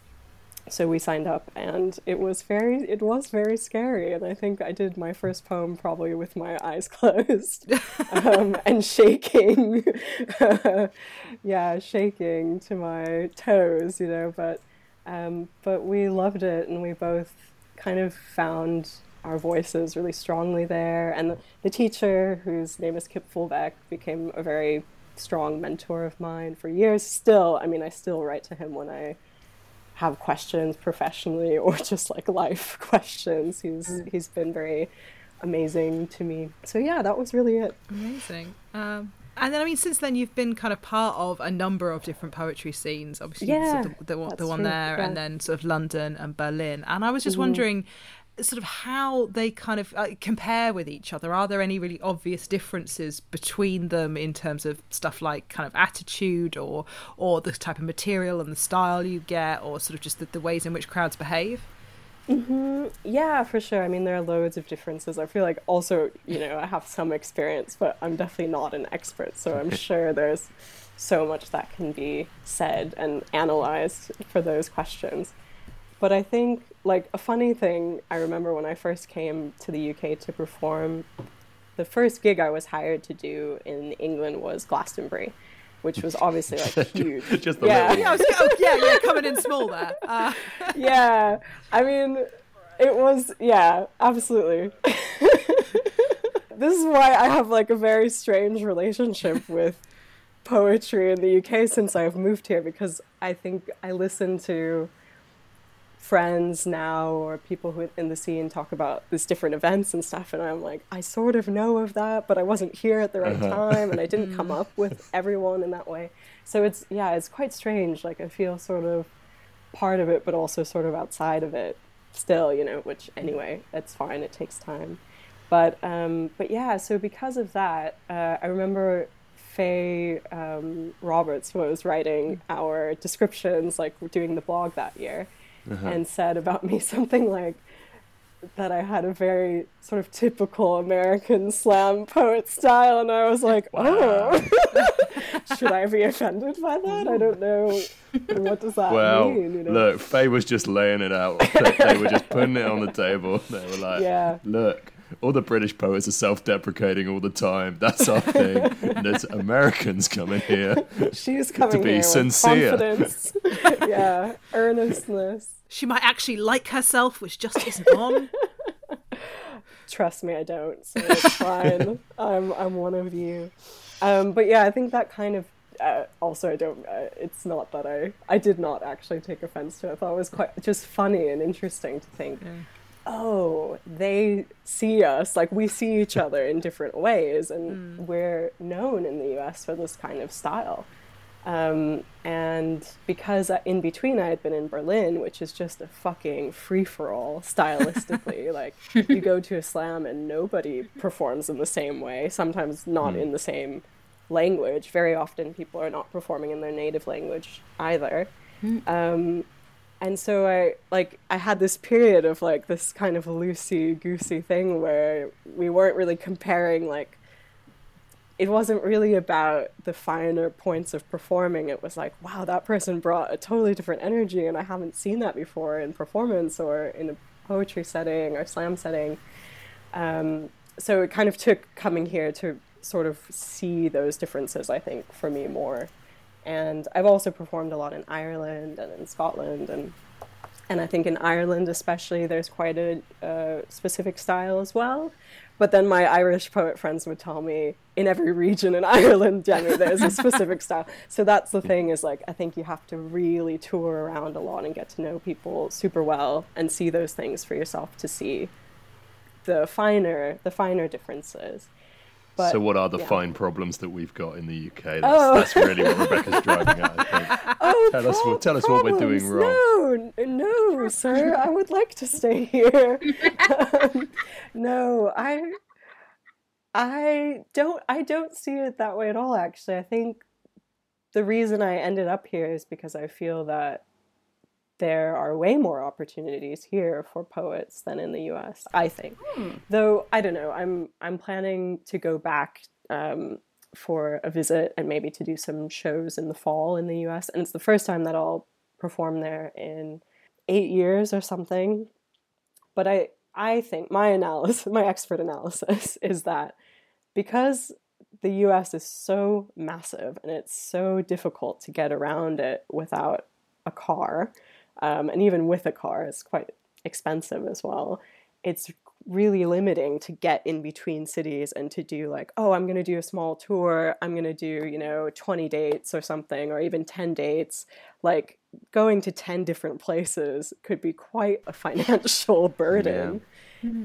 so we signed up and it was very it was very scary and i think i did my first poem probably with my eyes <laughs> closed um, <laughs> and shaking. <laughs> Yeah shaking to my toes you know but um, but we loved it and we both kind of found our voices really strongly there and the, the teacher whose name is Kip Fulbeck became a very strong mentor of mine for years. Still i mean i still write to him when i have questions professionally <laughs> or just like life <laughs> questions. He's mm. he's been very amazing to me. So yeah, that was really it. Amazing. Um, and then I mean, since then you've been kind of part of a number of different poetry scenes. Obviously, yeah, sort of the, the, the one there, yeah. and then sort of London and Berlin. And I was just mm-hmm. wondering sort of how they kind of uh, compare with each other. Are there any really obvious differences between them in terms of stuff like kind of attitude or or the type of material and the style you get, or sort of just the, the ways in which crowds behave? Mm-hmm. Yeah, for sure. I mean, there are loads of differences. I feel like also, you know, I have some experience, but I'm definitely not an expert. So I'm <laughs> sure there's so much that can be said and analyzed for those questions. But I think, like, a funny thing I remember when I first came to the UK to perform, the first gig I was hired to do in England was Glastonbury, which was obviously like <laughs> huge. Just yeah. Yeah, was, oh, yeah, yeah, coming in small there. Uh. <laughs> yeah, I mean, it was, yeah, absolutely. <laughs> this is why I have like a very strange relationship with poetry in the UK since I've moved here because I think I listen to friends now or people who in the scene talk about these different events and stuff and I'm like I sort of know of that but I wasn't here at the right uh-huh. time and I didn't <laughs> come up with everyone in that way. So it's yeah it's quite strange like I feel sort of part of it but also sort of outside of it still you know which anyway it's fine it takes time. But um but yeah so because of that uh, I remember Fay um, Roberts was writing our descriptions like doing the blog that year uh-huh. and said about me <laughs> something like that I had a very sort of typical American slam poet style, and I was like, oh, <laughs> should I be offended by that? I don't know. What does that Well, mean? You know? look, Fay was just laying it out. They, <laughs> they were just putting it on the table. They were like, Yeah. look, all the British poets are self-deprecating all the time. That's our thing. <laughs> and there's Americans coming here. She's coming be here sincere. with confidence, <laughs> yeah, earnestness. She might actually like herself, which just isn't on. <laughs> Trust me, I don't. So it's fine. I'm I'm one of you. Um, but yeah, I think that kind of. Uh, also, I don't. Uh, it's not that I. I did not actually take offense to it. I thought it was quite just funny and interesting to think. Oh, they see us like we see each <laughs> other in different ways, and we're known in the U.S. for this kind of style. Um, and because in between I had been in Berlin, which is just a fucking free for all stylistically. <laughs> like you go to a slam and nobody performs in the same way. Sometimes not in the same language. Very often people are not performing in their native language either. Um, and so I like I had this period of like this kind of loosey goosey thing where we weren't really comparing like it wasn't really about the finer points of performing. It was like, wow, that person brought a totally different energy, and I haven't seen that before in performance or in a poetry setting or slam setting. Um, so it kind of took coming here to sort of see those differences, I think, for me more. And I've also performed a lot in Ireland and in Scotland, and and I think in Ireland especially, there's quite a specific style as well. But then my Irish poet friends would tell me in every region in <laughs> Ireland, Jenny, there's a specific style. So that's the thing is like I think you have to really tour around a lot and get to know people super well and see those things for yourself to see the finer the finer differences. But so, what are the yeah. fine problems that we've got in the UK? That's, Oh. that's really what Rebecca's driving at. I think. <laughs> Oh, Tell us pro- what- tell us what we're doing wrong. No, no, sir. I would like to stay here. Um, no, I, I don't. I don't see it that way at all. Actually, I think the reason I ended up here is because I feel that there are way more opportunities here for poets than in the U.S. I think, though I don't know. I'm I'm planning to go back um, for a visit and maybe to do some shows in the fall in the U.S. And it's the first time that I'll perform there in eight years or something. But I I think my analysis, my expert analysis, <laughs> is that because the US is so massive and it's so difficult to get around it without a car, um, and even with a car, it's quite expensive as well. It's really limiting to get in between cities and to do like, oh, I'm going to do a small tour. I'm going to do, you know, 20 dates or something, or even 10 dates. Like going to 10 different <laughs> places could be quite a financial <laughs> burden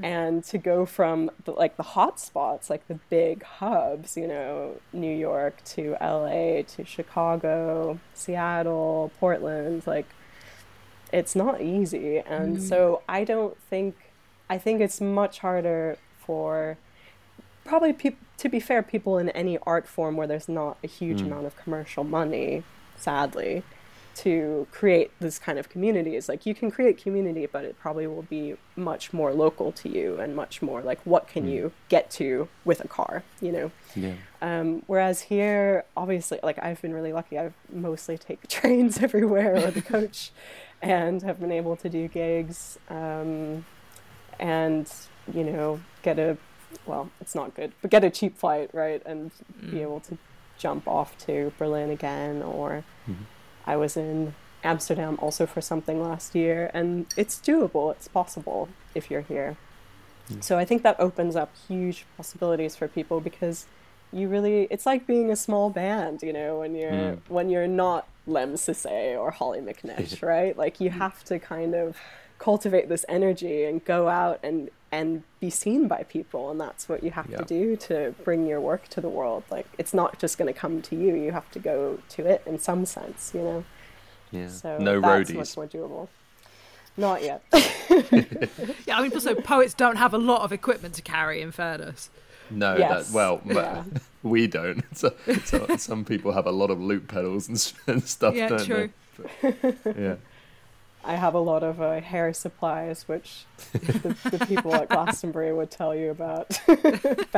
and to go from the, like the hot spots like the big hubs you know new york to la to chicago seattle portland like it's not easy and mm. so i don't think i think it's much harder for probably peop to be fair people in any art form where there's not a huge mm. amount of commercial money sadly to create this kind of communities. Like you can create community, but it probably will be much more local to you and much more like what can mm. you get to with a car, you know? Yeah. Um, whereas here, obviously, like I've been really lucky. I've mostly take <laughs> trains everywhere or the coach, and have been able to do gigs, um, and you know, get a well, it's not good, but get a cheap flight, right, and be mm. able to jump off to Berlin again. Or mm-hmm. I was in Amsterdam also for something last year, and it's doable. It's possible if you're here. Mm. So I think that opens up huge possibilities for people because you really it's like being a small band, you know, when you're mm. when you're not Lemn Sissay or Hollie McNish, <laughs> right? Like you have to kind of cultivate this energy and go out and and be seen by people and that's what you have Yeah. to do to bring your work to the world. Like it's not just going to come to you, you have to go to it in some sense, you know. Yeah. So no that's roadies. much more doable. Not yet. <laughs> Yeah, I mean, also poets don't have a lot of equipment to carry. In fairness, No, Yes. that well, Yeah. <laughs> we don't. <laughs> So, so some people have a lot of loop pedals and, <laughs> and stuff. Yeah, don't true. They? But, yeah. I have a lot of uh, hair supplies, which the, the people at Glastonbury would tell you about.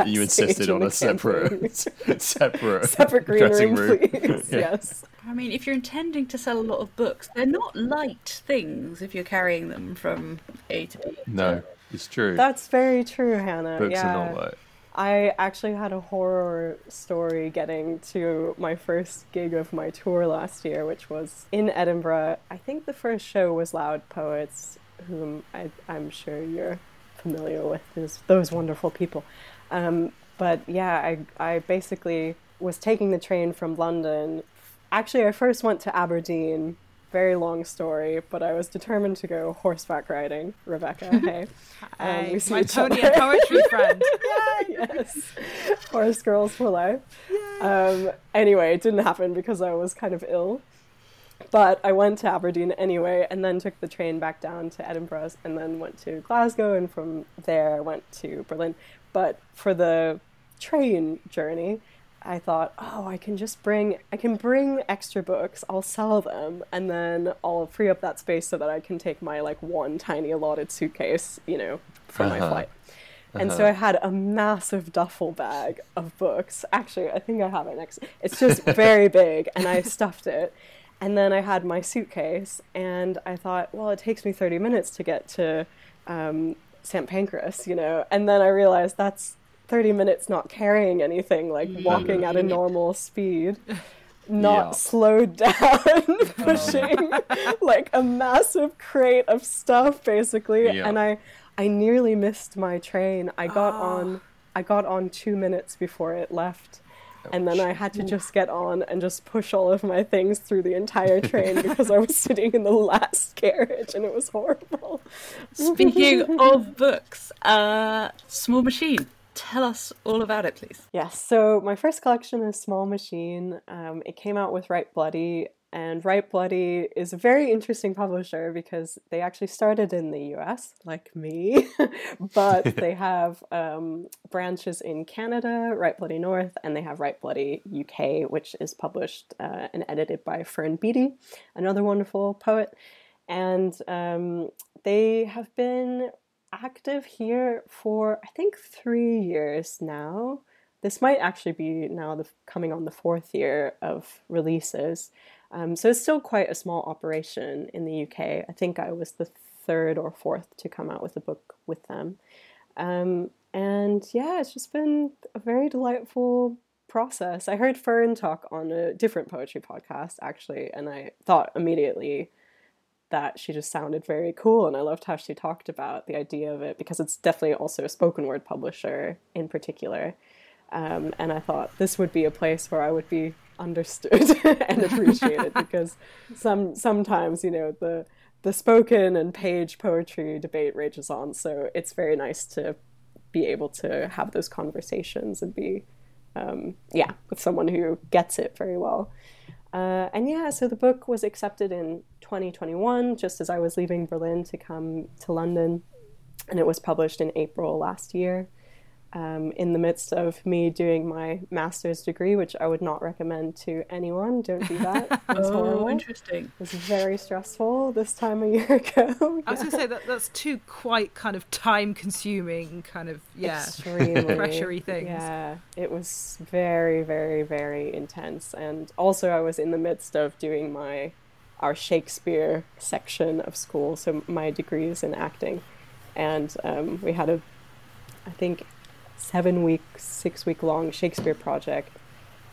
you insisted on a separate, separate, separate green dressing room, room. please. Yeah. Yes. I mean, if you're intending to sell a lot of books, they're not light things if you're carrying them from A to B. No, it's true. That's very true, Hannah. Books yeah. are not like. I actually had a horror story getting to my first gig of my tour last year, which was in Edinburgh. I think the first show was Loud Poets, whom I, I'm sure you're familiar with, those, those wonderful people. Um, but yeah, I, I basically was taking the train from London. Actually, I first went to Aberdeen. Very long story, but I was determined to go horseback riding. Rebecca, <laughs> hey. Um, we see my each pony other. and poetry <laughs> friend. yes. Horse girls for life. Um, anyway, it didn't happen because I was kind of ill. But I went to Aberdeen anyway, and then took the train back down to Edinburgh, and then went to Glasgow, and from there I went to Berlin. But for the train journey, I thought, oh, I can just bring, I can bring extra books. I'll sell them, and then I'll free up that space so that I can take my like one tiny allotted suitcase, you know, for my Uh-huh. flight. And so I had a massive duffel bag of books. Actually, I think I have it next. It's just <laughs> very big, and I stuffed it. And then I had my suitcase, and I thought, well, it takes me 30 minutes to get to um, St. Pancras, you know. And then I realized that's 30 minutes not carrying anything, like walking at a <laughs> normal speed. Not Yeah. slowed down, <laughs> <laughs> pushing like a massive crate of stuff, basically. Yeah. And I, I nearly missed my train. I got <gasps> on, I got on two minutes before it left, and then I had to just get on and just push all of my things through the entire train because I was sitting in the last carriage, and it was horrible. Speaking of books, uh, Small Machine. Tell us all about it, please. Yes, so my first collection is Small Machine. Um, it came out with Write Bloody, and Write Bloody is a very interesting publisher because they actually started in the US, like me, <laughs> but <laughs> they have um, branches in Canada, Write Bloody North, and they have Write Bloody UK, which is published uh, and edited by Fern Beatty, another wonderful poet. And um, they have been active here for I think three years now. This might actually be now the coming on the fourth year of releases. Um, so it's still quite a small operation in the UK. I think I was the third or fourth to come out with a book with them. Um, and yeah, it's just been a very delightful process. I heard Fern talk on a different poetry podcast actually, and I thought immediately that she just sounded very cool and I loved how she talked about the idea of it because it's definitely also a spoken word publisher in particular. Um, and I thought this would be a place where I would be understood <laughs> and appreciated <laughs> because some sometimes you know the the spoken and page poetry debate rages on so it's very nice to be able to have those conversations and be um, yeah with someone who gets it very well uh, and yeah, so the book was accepted in 2021, just as I was leaving Berlin to come to London, and it was published in April last year. Um, in the midst of me doing my master's degree, which I would not recommend to anyone. Don't do that. <laughs> It was horrible. Oh, interesting. It was very stressful this time a year ago. <laughs> I was going to say that that's two quite kind of time consuming, kind of, yeah, extremely pressury things. Yeah, it was very, very, very intense. And also, I was in the midst of doing my our Shakespeare section of school, so my degree is in acting, and um, we had a, I think, seven week, six week long Shakespeare project,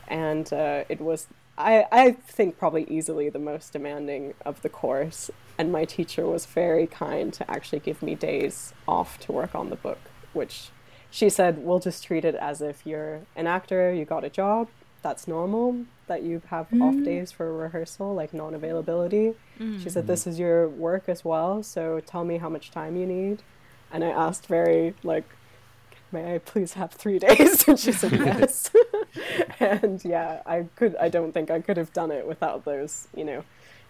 and uh, it was. I, I think probably easily the most demanding of the course, and my teacher was very kind to actually give me days off to work on the book, which she said, we'll just treat it as if you're an actor, you got a job, that's normal, that you have off days for rehearsal, like non availability. She said, this is your work as well, so tell me how much time you need. And I asked very, like, may I please have three days? <laughs> And she said, <laughs> yes. <laughs> and yeah, I could, I don't think I could have done it without those, you know,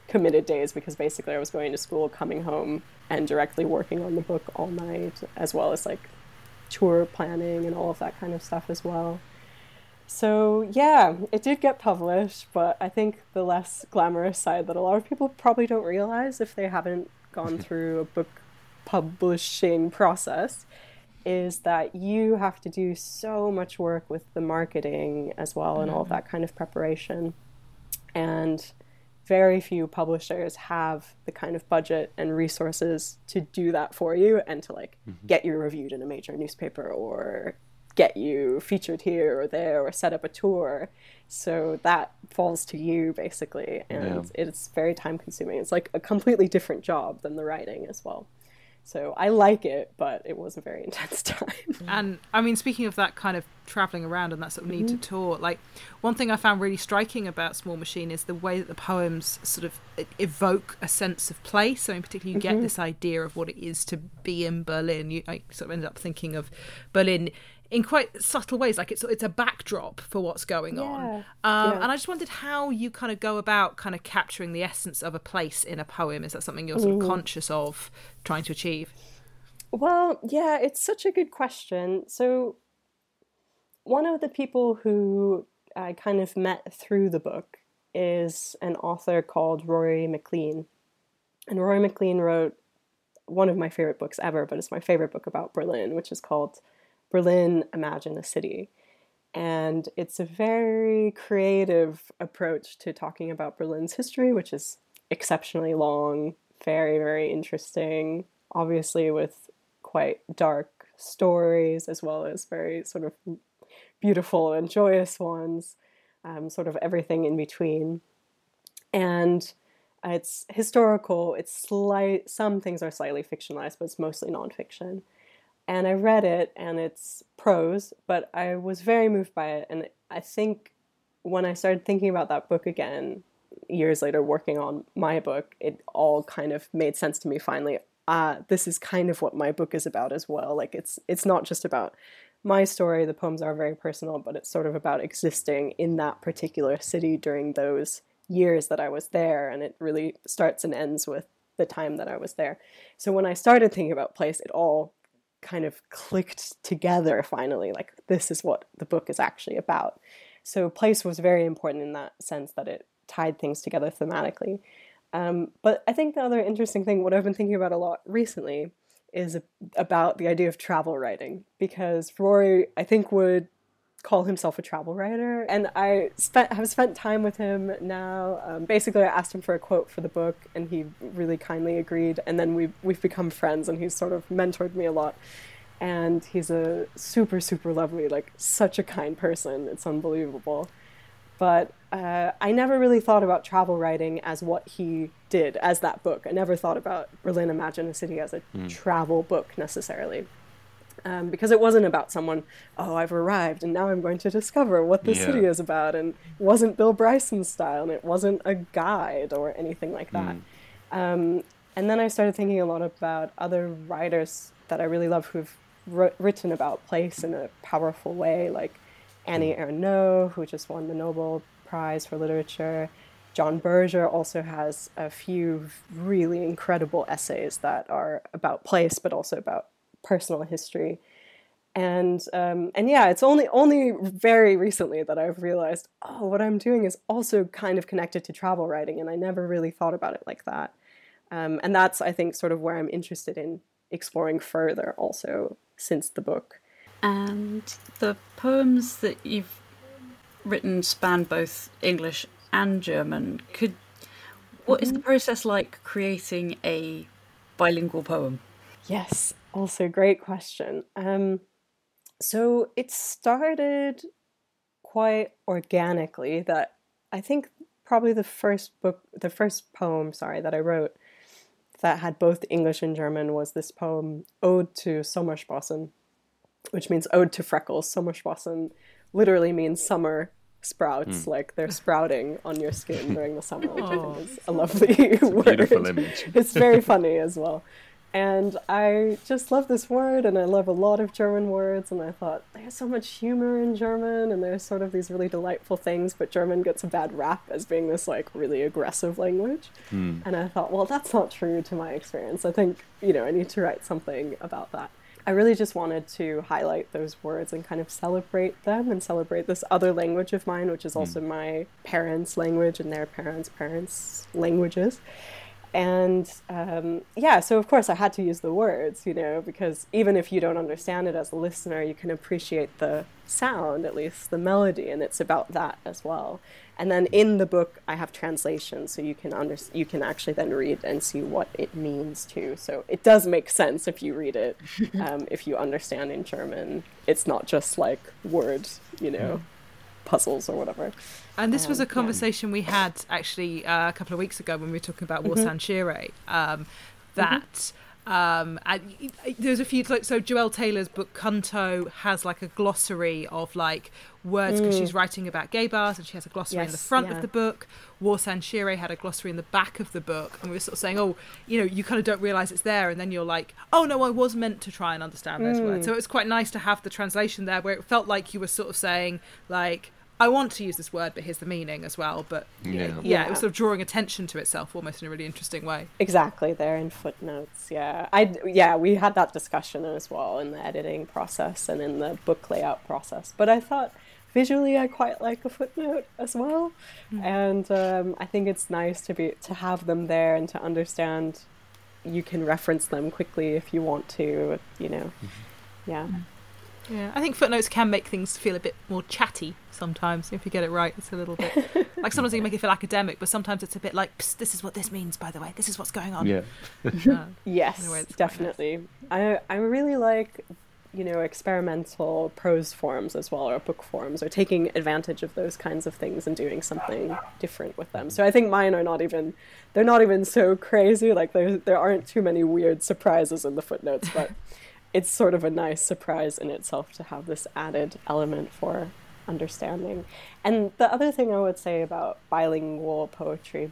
committed days because basically I was going to school, coming home, and directly working on the book all night, as well as like tour planning and all of that kind of stuff as well. So, yeah, it did get published, but I think the less glamorous side that a lot of people probably don't realize if they haven't gone through a book publishing process is that you have to do so much work with the marketing as well and all of that kind of preparation. And very few publishers have the kind of budget and resources to do that for you and to like mm-hmm. get you reviewed in a major newspaper or get you featured here or there or set up a tour. So that falls to you basically, and yeah. it's very time consuming. It's like a completely different job than the writing as well. So I like it, but it was a very <laughs> intense time. and I mean, speaking of that kind of traveling around and that sort of need mm-hmm. to tour, like one thing I found really striking about Small Machine is the way that the poems sort of evoke a sense of place. So, in particular, you get mm-hmm. this idea of what it is to be in Berlin. You I sort of ended up thinking of Berlin in quite subtle ways like it's it's a backdrop for what's going yeah. on um, yeah. and i just wondered how you kind of go about kind of capturing the essence of a place in a poem is that something you're sort of mm. conscious of trying to achieve well yeah it's such a good question so one of the people who i kind of met through the book is an author called Rory MacLean and Rory MacLean wrote one of my favorite books ever but it's my favorite book about berlin which is called Berlin Imagine a City. And it's a very creative approach to talking about Berlin's history, which is exceptionally long, very, very interesting, obviously, with quite dark stories as well as very sort of beautiful and joyous ones, um, sort of everything in between. And it's historical, it's slight, some things are slightly fictionalized, but it's mostly nonfiction and I read it, and it's prose, but I was very moved by it. And I think when I started thinking about that book again, years later, working on my book, it all kind of made sense to me finally. Uh, this is kind of what my book is about as well. Like it's it's not just about my story. The poems are very personal, but it's sort of about existing in that particular city during those years that I was there, and it really starts and ends with the time that I was there. So when I started thinking about place, it all kind of clicked together finally like this is what the book is actually about. So place was very important in that sense that it tied things together thematically. Um, but i think the other interesting thing what i've been thinking about a lot recently is about the idea of travel writing because rory i think would call himself a travel writer, and I spent have spent time with him now. Um, basically, I asked him for a quote for the book, and he really kindly agreed. And then we we've become friends, and he's sort of mentored me a lot. And he's a super super lovely, like such a kind person. It's unbelievable. But uh, I never really thought about travel writing as what he did, as that book. I never thought about Berlin Imagine a City as a mm. travel book necessarily um, because it wasn't about someone, oh, I've arrived and now I'm going to discover what the yeah. city is about. And it wasn't Bill Bryson's style and it wasn't a guide or anything like that. Mm. Um, and then I started thinking a lot about other writers that I really love who've written about place in a powerful way, like Annie hmm. Ernaux, who just won the Nobel Prize for Literature. John Berger also has a few really incredible essays that are about place, but also about personal history. And um, and yeah, it's only only very recently that I've realized, oh, what I'm doing is also kind of connected to travel writing, and I never really thought about it like that. Um, and that's I think sort of where I'm interested in exploring further, also since the book. And the poems that you've written span both English and German. Could what mm-hmm. the process like creating a bilingual poem? Yes, also great question. Um, so it started quite organically. That I think probably the first book, the first poem, sorry, that I wrote that had both English and German was this poem Ode to Sommersprossen, which means Ode to Freckles. Sommersprossen literally means summer sprouts, mm. like they're sprouting on your skin during the summer, which I think <laughs> is a lovely <laughs> word. Beautiful image. it's very funny as well. And I just love this word, and I love a lot of German words. And I thought, there's so much humor in German, and there's sort of these really delightful things, but German gets a bad rap as being this like really aggressive language. Mm. And I thought, well, that's not true to my experience. I think, you know, I need to write something about that. I really just wanted to highlight those words and kind of celebrate them and celebrate this other language of mine, which is also my parents' language and their parents' parents' languages. And um, yeah, so of course I had to use the words, you know, because even if you don't understand it as a listener, you can appreciate the sound, at least the melody, and it's about that as well. And then in the book, I have translations, so you can under you can actually then read and see what it means too. So it does make sense if you read it, <laughs> um, if you understand in German. It's not just like words, you know, puzzles or whatever. And this was Um, a conversation we had actually uh, a couple of weeks ago when we were talking about Mm-hmm. Warsan Shire. Um, that um, and there's a few like so Joelle Taylor's book Kunto has like a glossary of like words because she's writing about gay bars and she has a glossary in the Mm. Front yeah. of the book. Warsan Shire had a glossary in the back of the book, and we were sort of saying, oh, you know, you kind of don't realize it's there, and then you're like, oh no, I was meant to try and understand those Mm. words. So it was quite nice to have the translation there, where it felt like you were sort of saying like. I want to use this word, but here's the meaning as well. But yeah, Yeah. yeah, Yeah. it was sort of drawing attention to itself almost in a really interesting way. Exactly, there in footnotes. Yeah, I yeah we had that discussion as well in the editing process and in the book layout process. But I thought visually I quite like a footnote as well, and um, I think it's nice to be to have them there and to understand you can reference them quickly if you want to. You know, yeah. Yeah, I think footnotes can make things feel a bit more chatty sometimes if you get it right. It's a little bit <laughs> like sometimes you make it feel academic, but sometimes it's a bit like, Psst, this is what this means, by the way. This is what's going on. Yeah. <laughs> Uh, <laughs> Yes, Anyway, it's quite definitely. I I really like you know experimental prose forms as well, or book forms, or taking advantage of those kinds of things and doing something different with them. So I think mine are not even they're not even so crazy. Like there there aren't too many weird surprises in the footnotes, but it's sort of a nice surprise in itself to have this added element for understanding. And the other thing I would say about bilingual poetry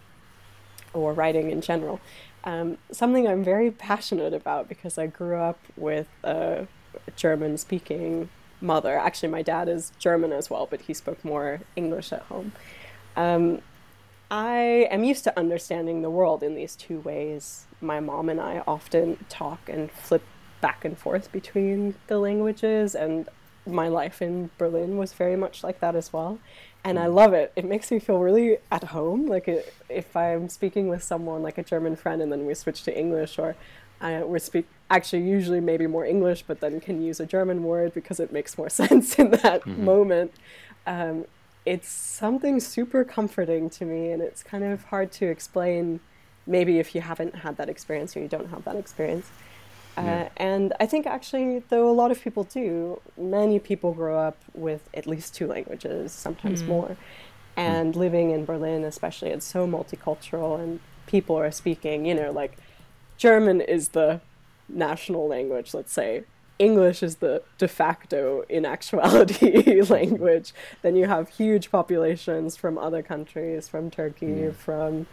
or writing in general. Um, something I'm very passionate about because I grew up with a German speaking mother. Actually, my dad is German as well, but he spoke more English at home. Um, I am used to understanding the world in these two ways. My mom and I often talk and flip back and forth between the languages, and my life in Berlin was very much like that as well. And I love it. It makes me feel really at home. Like it, if I'm speaking with someone like a German friend, and then we switch to English, or uh, we're speak actually usually maybe more English, but then can use a German word because it makes more <laughs> sense in that moment. Um, it's something super comforting to me, and it's kind of hard to explain. Maybe if you haven't had that experience or you don't have that experience. Uh, Yeah. and I think actually, though a lot of people do, many people grow up with at least two languages, sometimes more. And living in Berlin, especially, it's so multicultural, and people are speaking, you know, like German is the national language, let's say. English is the de facto, in actuality, <laughs> language. Then you have huge populations from other countries, from Turkey, from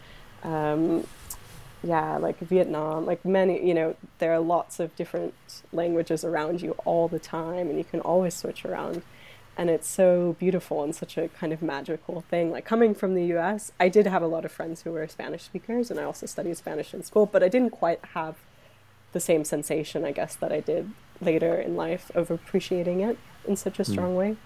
um, yeah, like Vietnam, like many, you know, there are lots of different languages around you all the time, and you can always switch around. And it's so beautiful and such a kind of magical thing. Like coming from the US, I did have a lot of friends who were Spanish speakers, and I also studied Spanish in school, but I didn't quite have the same sensation, I guess, that I did later in life of appreciating it in such a hmm. strong way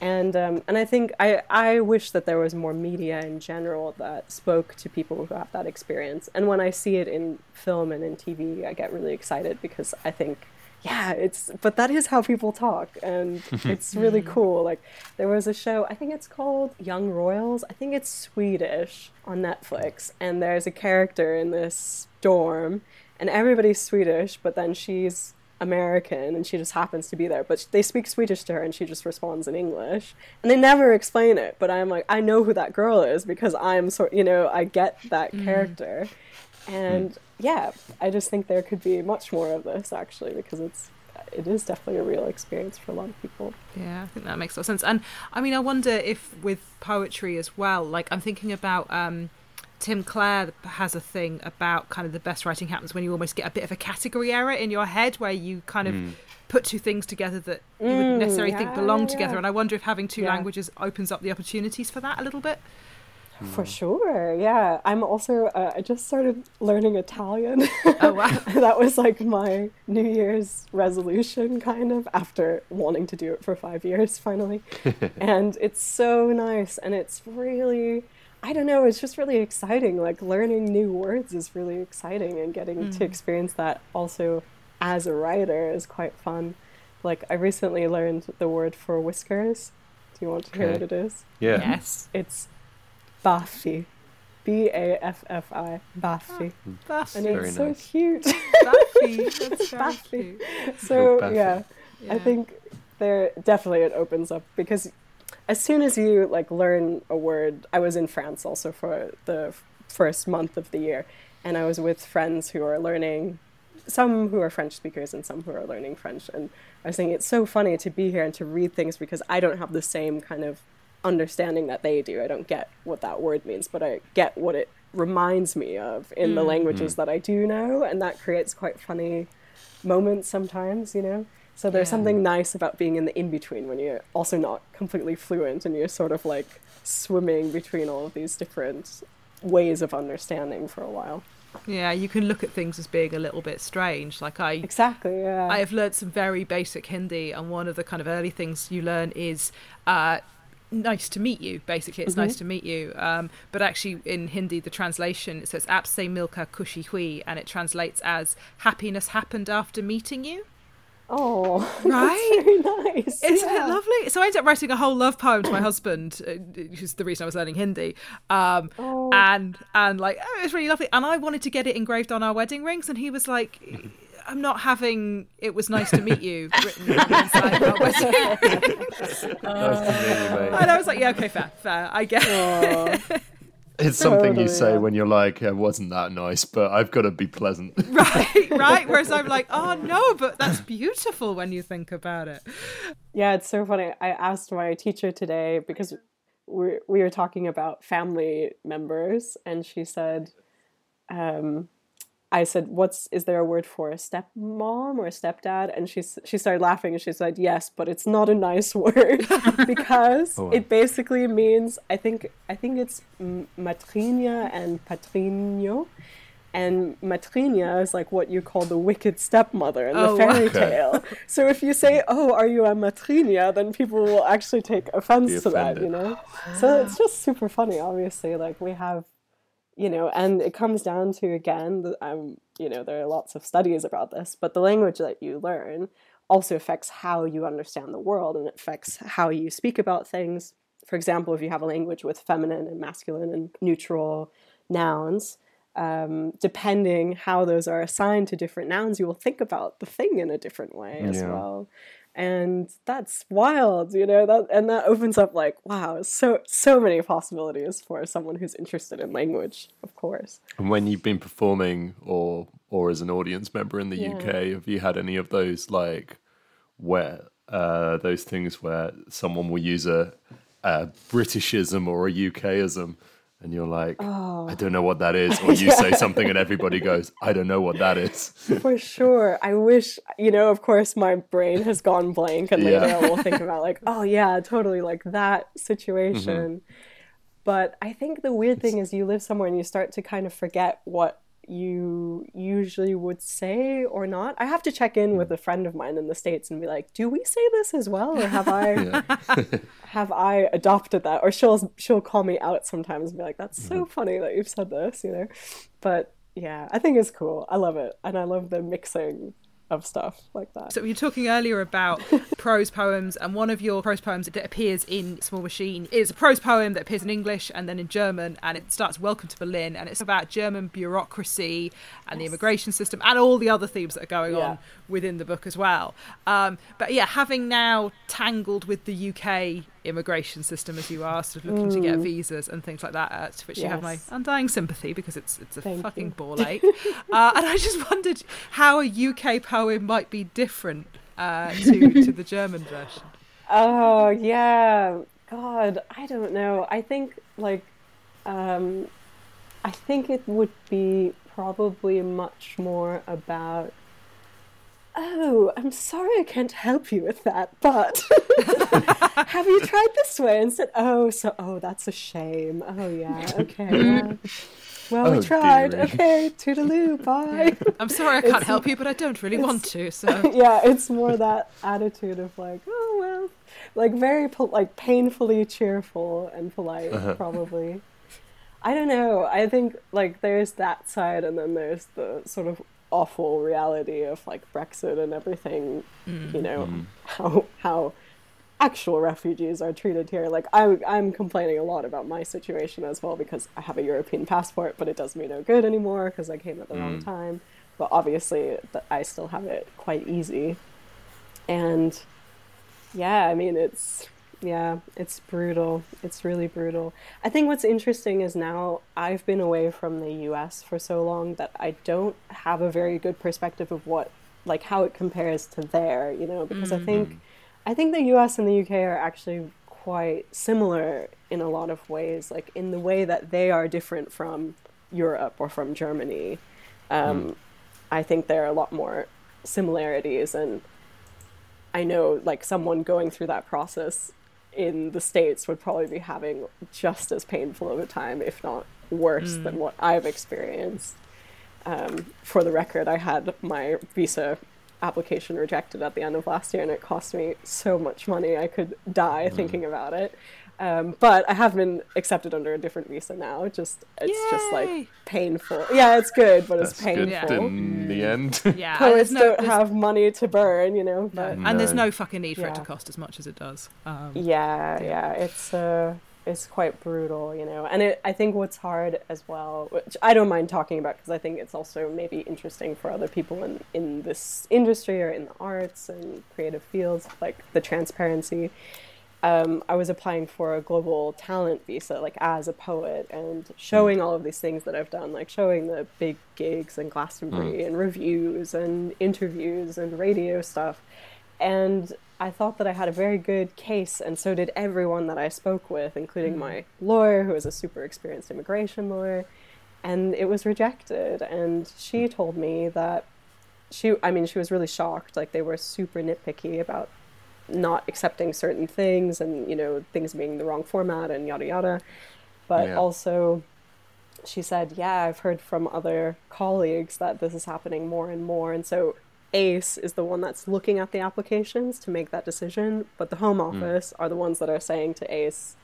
and um, and I think I I wish that there was more media in general that spoke to people who have that experience. And when I see it in film and in TV, I get really excited because I think, yeah, it's but that is how people talk, and <laughs> it's really cool. Like there was a show, I think it's called Young Royals. I think it's Swedish on Netflix, and there's a character in this dorm, and everybody's Swedish, but then she's American and she just happens to be there. But they speak Swedish to her and she just responds in English. And they never explain it, but I'm like, I know who that girl is because I'm sort you know, I get that character. And yeah, I just think there could be much more of this actually because it's it is definitely a real experience for a lot of people. Yeah, I think that makes a lot of sense. And I mean, I wonder if with poetry as well, like I'm thinking about um, Tim Clare has a thing about kind of the best writing happens when you almost get a bit of a category error in your head where you kind of put two things together that you wouldn't Mm, necessarily think belong yeah, together. And I wonder if having two Yeah. languages opens up the opportunities for that a little bit. For sure, yeah. I'm also, uh, I just started learning Italian. Oh, wow. <laughs> that was like my New Year's resolution, kind of, after wanting to do it for five years finally. <laughs> and it's so nice, and it's really, I don't know, it's just really exciting. Like, learning new words is really exciting, and getting to mm. experience that also as a writer is quite fun. Like, I recently learned the word for whiskers. Do you want to hear Okay. what it is? Yeah. Yes. It's Baffi. B A F F I. Baffi. Ah, Buffy. And Very it's so nice. cute. Buffy. <laughs> That's very Buffy. cute. so Baffi. yeah, I think there definitely it opens up because as soon as you like learn a word, I was in France also for the first month of the year, and I was with friends who are learning, some who are French speakers and some who are learning French, and I was thinking it's so funny to be here and to read things because I don't have the same kind of understanding that they do. I don't get what that word means, but I get what it reminds me of in the mm. languages mm. that I do know, and that creates quite funny moments sometimes, you know? So there's Yeah. something nice about being in the in between when you're also not completely fluent and you're sort of like swimming between all of these different ways of understanding for a while. Yeah, you can look at things as being a little bit strange. Like I, Exactly, yeah. I have learned some very basic Hindi, and one of the kind of early things you learn is uh, nice to meet you. Basically, it's nice to meet you. Um, but actually, in Hindi, the translation it says "Aap se milka khushi hui," and it translates as "happiness happened after meeting you." Oh, <laughs> Right? very nice. Isn't yeah. it lovely? So I ended up writing a whole love poem to my husband, uh, which is the reason I was learning Hindi. Um, Oh. and and like oh, it was really lovely. And I wanted to get it engraved on our wedding rings, and he was like. I'm not having "It was nice to meet you" <laughs> written inside our wedding <laughs> rings. Nice to meet you, mate. And I was like, "Yeah, okay, fair, fair. I get." Aw. It's something Totally, you say yeah. when you're like, it wasn't that nice, but I've got to be pleasant. <laughs> right, right. Whereas I'm like, "Oh no, but that's beautiful when you think about it." Yeah, it's so funny. I asked my teacher today because we we were talking about family members, and she said, um, "I said, what's is there a word for a stepmom or a stepdad?" And she she started laughing, and she said, "Yes, but it's not a nice <laughs> word <laughs> because Oh, wow. it basically means I think I think it's matrigna and patrigno." And matrigna is like what you call the wicked stepmother in Oh, the wow. fairy Okay. tale. So if you say, "Oh, are you a matrigna?" then people will actually take offense Be to that, you know. <gasps> So it's just super funny. Obviously, like we have, you know, and it comes down to again, um, you know, there are lots of studies about this, but the language that you learn also affects how you understand the world, and it affects how you speak about things. For example, if you have a language with feminine and masculine and neutral nouns, um, depending how those are assigned to different nouns, you will think about the thing in a different way as well. And that's wild, you know, that and that opens up like, wow, so so many possibilities for someone who's interested in language, of course. And when you've been performing or or as an audience member in the Yeah. UK, have you had any of those like where uh, those things where someone will use a, a Britishism or a UKism and you're like, I oh. don't know what that is, <laughs> or you say something and everybody goes, I don't know what that is. <laughs> For sure. I wish, you know, of course, my brain has gone blank, and later Yeah. I will think about, like, oh, yeah, totally, like that mm-hmm. situation. But I think the weird thing is you live somewhere and you start to kind of forget what you usually would say or not. I have to check in with hmm. a friend of mine in the States and be like, do we say this as well? Or have I <laughs> <laughs> have I adopted that? Or she'll she'll call me out sometimes and be like, That's so mm-hmm. funny that you've said this, you know? But yeah, I think it's cool. I love it. And I love the mixing of stuff like that. So you were talking earlier about <laughs> prose poems, and one of your prose poems that appears in Small Machine is a prose poem that appears in English and then in German, and it starts "Welcome to Berlin," and it's about German bureaucracy and the immigration system and all the other themes that are going Yeah. on within the book as well. Um, but yeah, having now tangled with the UK immigration system as you are, sort of looking to get visas and things like that, uh, to which you have my Mm. Undying sympathy because it's it's a Thank fucking you. ball ache. uh, and I just wondered how a UK poem might be different uh, to to the German version. Oh yeah, God, I don't know. I think like, um, I think it would be probably much more about oh, I'm sorry I can't help you with that, but <laughs> have you tried this way? And said, oh, so, oh, that's a shame. Oh, yeah, <laughs> okay. Mm. Well, well Oh, we tried. dearie. Okay, toodaloo, <laughs> bye. I'm sorry I can't help you, but I don't really want to. So yeah, it's more that attitude of like, oh, well, like very, pol- like painfully cheerful and polite, uh-huh. probably. I don't know. I think like there's that side, and then there's the sort of awful reality of like Brexit and everything. You know mm-hmm. how how actual refugees are treated here. Like I, I'm complaining a lot about my situation as well because I have a European passport, but it does me no good anymore because I came at the wrong mm. time. But obviously, I still have it quite easy, and yeah, I mean it's yeah, it's brutal. It's really brutal. I think what's interesting is now I've been away from the US for so long that I don't have a very good perspective of what like how it compares to there, you know, because I think I think the US and the UK are actually quite similar in a lot of ways, like in the way that they are different from Europe or from Germany. Um, I think there are a lot more similarities and I know like someone going through that process in the States would probably be having just as painful of a time, if not worse, than what I've experienced. Um, for the record, I had my visa application rejected at the end of last year, and it cost me so much money I could die thinking about it. Um, but I have been accepted under a different visa now. Just it's just like painful. Yeah, it's good, but it's painful. good in the end. yeah, <laughs> Poets no, don't there's- have money to burn, you know. But and there's No. no fucking need for it to cost as much as it does. Um, yeah yeah it's uh it's quite brutal you know and it, i think what's hard as well which i don't mind talking about because i think it's also maybe interesting for other people in in this industry or in the arts and creative fields like the transparency um, I was applying for a global talent visa, like as a poet, and hmm. showing all of these things that I've done, like showing the big gigs and Glastonbury hmm. and reviews and interviews and radio stuff. And I thought that I had a very good case, and so did everyone that I spoke with, including hmm. my lawyer, who is a super experienced immigration lawyer. And it was rejected. And she told me that she, I mean, she was really shocked. Like, they were super nitpicky about not accepting certain things and, you know, things being the wrong format and yada yada. But Yeah. also, she said, Yeah, I've heard from other colleagues that this is happening more and more. And so ACE is the one that's looking at the applications to make that decision, but the Home hmm. Office are the ones that are saying to ACE,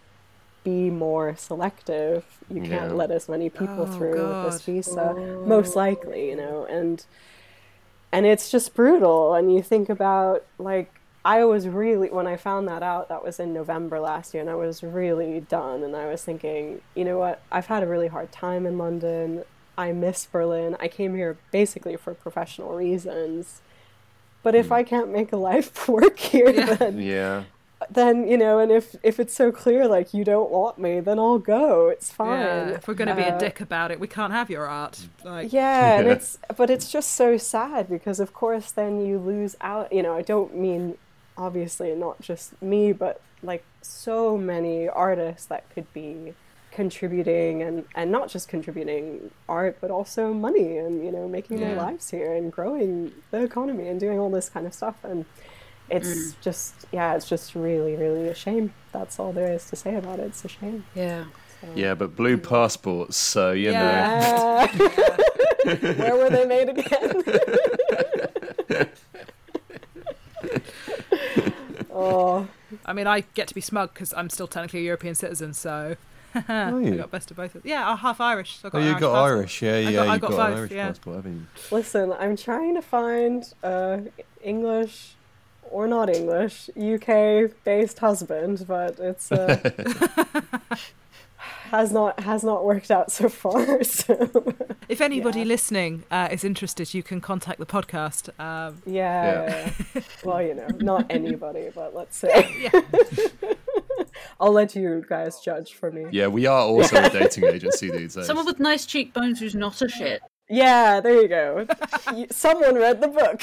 be more selective. You can't Yeah. let as many people Oh, through with this God. visa, oh. most likely, you know, and and it's just brutal. And you think about like I was really when I found that out. That was in November last year, and I was really done. And I was thinking, you know what? I've had a really hard time in London. I miss Berlin. I came here basically for professional reasons. But if I can't make a life <laughs> work here, Yeah. then yeah. then you know, and if if it's so clear like you don't want me, then I'll go. It's fine. yeah, if we're going to be a Uh, dick about it, we can't have your art. Like, yeah, and <laughs> it's but it's just so sad because of course then you lose out. You know, I don't mean obviously not just me, but like so many artists that could be contributing and and not just contributing art but also money and you know making their lives here and growing the economy and doing all this kind of stuff and it's just yeah it's just really really a shame that's all there is to say about it it's a shame Yeah. Yeah, but blue passports, so you know. Yeah. Uh, <laughs> where were they made again? <laughs> <laughs> oh, I mean, I get to be smug because I'm still technically a European citizen, so Oh, <laughs> I you? got best of both. of- Yeah, I'm half Irish. So I got Oh, you Irish got passport. Irish, yeah, I yeah, got- I you got got, both, an Irish yeah. passport, haven't you? listen, I'm trying to find uh, English or not English UK based husband, but it's uh, <laughs> <laughs> has not has not worked out so far. <laughs> So If anybody Yeah. listening uh, is interested, you can contact the podcast. Um, yeah, well, you know, not anybody, but let's say <laughs> yeah. <laughs> I'll let you guys judge for me. Yeah, we are also a dating agency these days. Someone with nice cheekbones who's not a shit. Yeah, there you go. Someone read the book.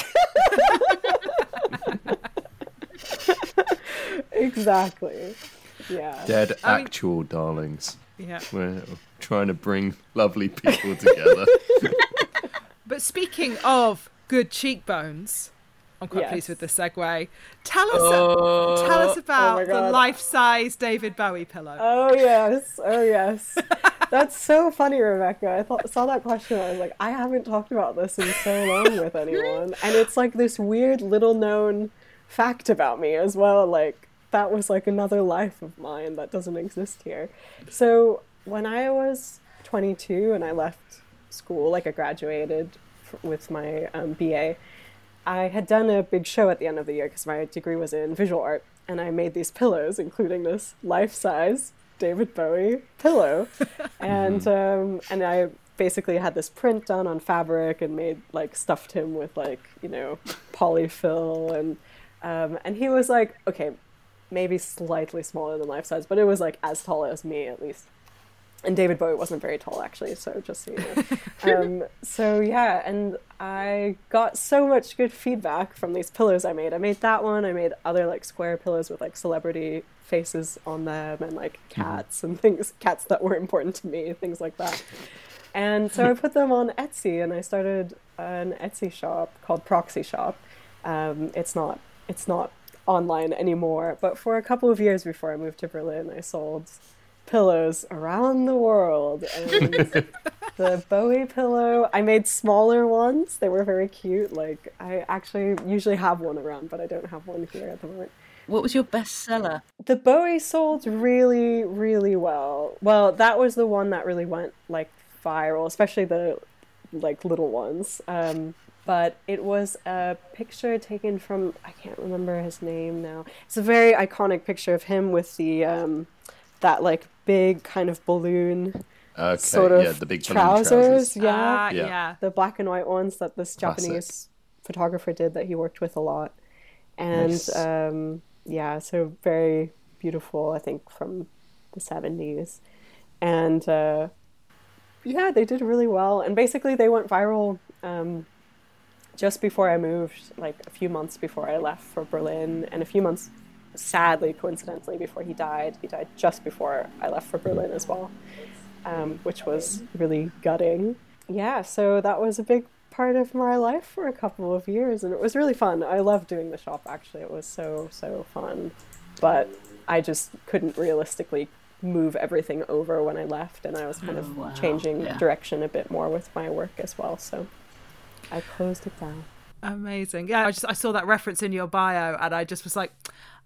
exactly. Yeah. Dead I mean- actual darlings. Yeah. We're trying to bring lovely people together. <laughs> But speaking of good cheekbones, I'm quite Yes. pleased with the segue. Tell us, Oh. tell us about oh my the life-size David Bowie pillow. Oh yes, oh yes. <laughs> That's so funny, Rebecca. I thought, saw that question. I was like, I haven't talked about this in so long with anyone, and it's like this weird little known fact about me as well. Like that was like another life of mine that doesn't exist here. So when I was 22 and I left school, like I graduated f- with my um, BA, I had done a big show at the end of the year because my degree was in visual art, and I made these pillows, including this life-size David Bowie pillow, <laughs> and um, and I basically had this print done on fabric and made like stuffed him with like you know polyfill and um, and he was like okay maybe slightly smaller than life size but it was like as tall as me at least and David Bowie wasn't very tall actually, so just so you know. <laughs> um, so yeah, and I got so much good feedback from these pillows I made. I made that one. I made other like square pillows with like celebrity faces on them and like cats and things, cats that were important to me, things like that. And so I put them on Etsy, and I started an Etsy shop called Proxy Shop. Um, it's not it's not online anymore, but for a couple of years before I moved to Berlin, I sold pillows around the world. And <laughs> the bowie pillow i made smaller ones. They were very cute. Like i actually usually have one around but i don't have one here at the moment. What was your bestseller? the bowie sold really really well. Well that was the one that really went like viral especially the like little ones. Um but it was a picture taken from i can't remember his name now it's a very iconic picture of him with the um that like big kind of balloon Okay, sort of yeah, the big trousers, trousers. yeah Ah, Yeah. yeah. the black and white ones that this Classic. Japanese photographer did that he worked with a lot. And Nice. um, yeah, so very beautiful, I think, from the 70s. And uh, yeah, they did really well. And basically, they went viral um, just before I moved, like a few months before I left for Berlin, and a few months, sadly, coincidentally, before he died. He died just before I left for Berlin as well um, which was really gutting. Yeah, so that was a big part of my life for a couple of years, and it was really fun. I loved doing the shop, actually. It was so, so fun. But I just couldn't realistically move everything over when I left, and I was kind of Oh, wow. changing Yeah. direction a bit more with my work as well, so I closed it down. Amazing. Yeah, I just I saw that reference in your bio, and I just was like,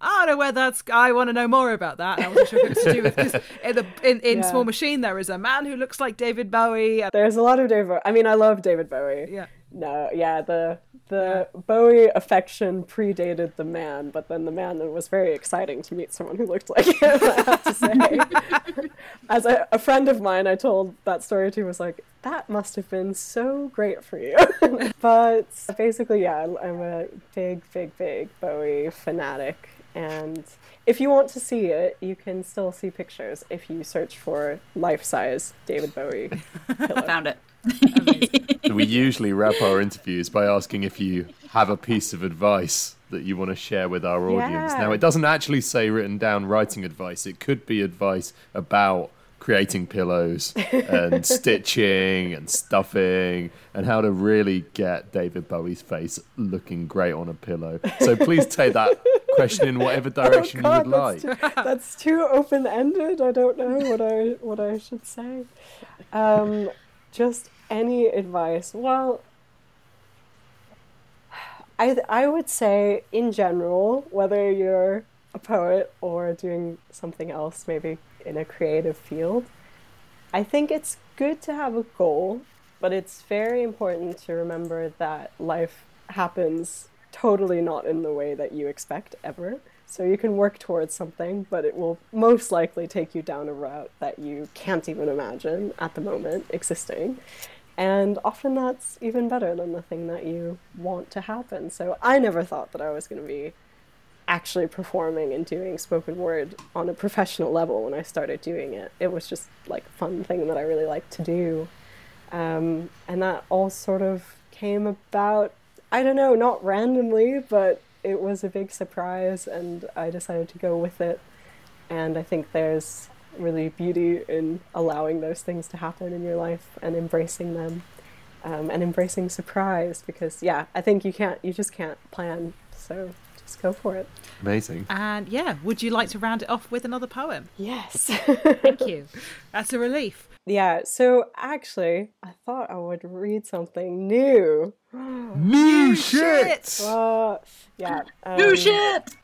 I don't know where that's. I want to know more about that. And I wasn't sure if it was to do with because <laughs> in, the, in, in Yeah. Small Machine there is a man who looks like David Bowie. And, There's a lot of David. I mean, I love David Bowie. yeah, No, yeah, the the Bowie affection predated the man, but then the man it was very exciting to meet someone who looked like him. I have to say, <laughs> as a, a friend of mine, I told that story to was like that must have been so great for you. <laughs> but basically, yeah, I'm a big, big, big Bowie fanatic, and if you want to see it, you can still see pictures if you search for life-size David Bowie. <laughs> Found it. <laughs> we usually wrap our interviews by asking if you have a piece of advice that you want to share with our audience. Yeah. Now, it doesn't actually say written down writing advice, it could be advice about creating pillows and <laughs> stitching and stuffing and how to really get David Bowie's face looking great on a pillow. So please take that question in whatever <laughs> direction you would like. that's Too, that's too open ended. I don't know what I what I should say. Um, just any advice. Well, I I would say in general, whether you're a poet or doing something else, maybe in a creative field, I think it's good to have a goal, but it's very important to remember that life happens totally not in the way that you expect ever. So you can work towards something, but it will most likely take you down a route that you can't even imagine at the moment existing. And often that's even better than the thing that you want to happen. So I never thought that I was going to be actually performing and doing spoken word on a professional level when I started doing it. It was just like a fun thing that I really liked to do. Um, and that all sort of came about, I don't know, not randomly, but it was a big surprise and I decided to go with it. And I think there's really beauty in allowing those things to happen in your life and embracing them. um, and embracing surprise because yeah, I think you can't, you just can't plan. So just go for it. Amazing. And yeah, would you like to round it off with another poem? Yes. Thank <laughs> you. That's a relief. yeah. So actually, I thought I would read something new. New shit! Uh, yeah. Um, New shit!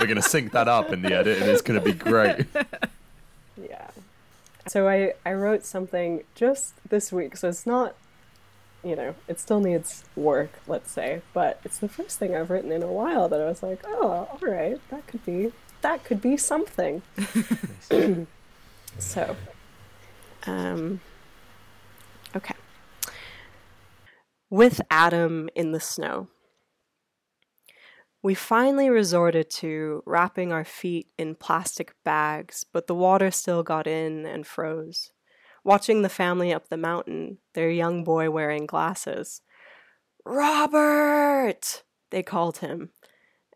We're going to sync that up in the edit and it's going to be great. Yeah. So I, I wrote something just this week, so it's not, you know, it still needs work, let's say, but it's the first thing I've written in a while that I was like, oh, all right, that could be, that could be something. <clears throat> so, um, okay. With Adam in the snow. We finally resorted to wrapping our feet in plastic bags, but the water still got in and froze. Watching the family up the mountain, their young boy wearing glasses. Robert! They called him.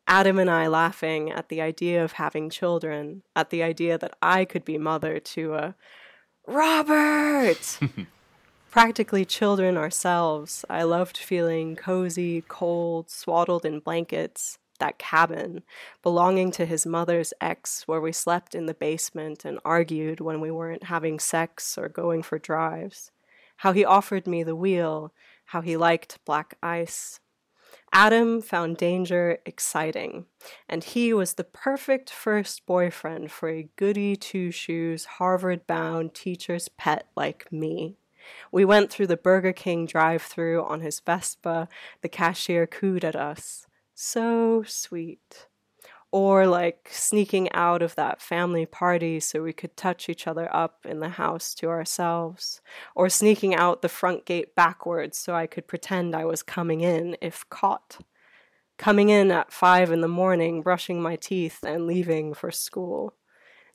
Adam and I laughing at the idea of having children, at the idea that I could be mother to a Robert! <laughs> practically children ourselves, I loved feeling cozy, cold, swaddled in blankets. That cabin, belonging to his mother's ex, where we slept in the basement and argued when we weren't having sex or going for drives. How he offered me the wheel, how he liked black ice. Adam found danger exciting, and he was the perfect first boyfriend for a goody two shoes, Harvard bound teacher's pet like me. We went through the Burger King drive through on his Vespa. The cashier cooed at us. So sweet. Or like sneaking out of that family party so we could touch each other up in the house to ourselves. Or sneaking out the front gate backwards so I could pretend I was coming in if caught. Coming in at five in the morning, brushing my teeth, and leaving for school.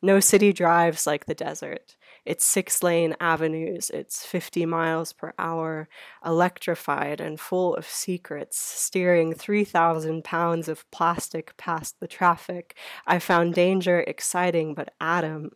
No city drives like the desert. It's six lane avenues, it's 50 miles per hour, electrified and full of secrets, steering 3,000 pounds of plastic past the traffic. I found danger exciting, but Adam,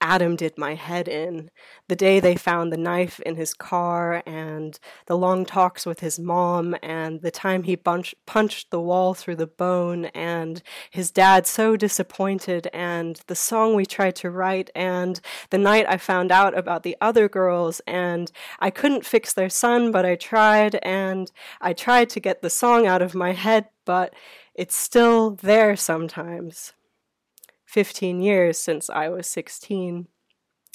Adam did my head in. The day they found the knife in his car, and the long talks with his mom, and the time he bunch- punched the wall through the bone, and his dad so disappointed, and the song we tried to write, and the night I found out about the other girls, and I couldn't fix their son, but I tried, and I tried to get the song out of my head, but it's still there sometimes. 15 years since I was 16,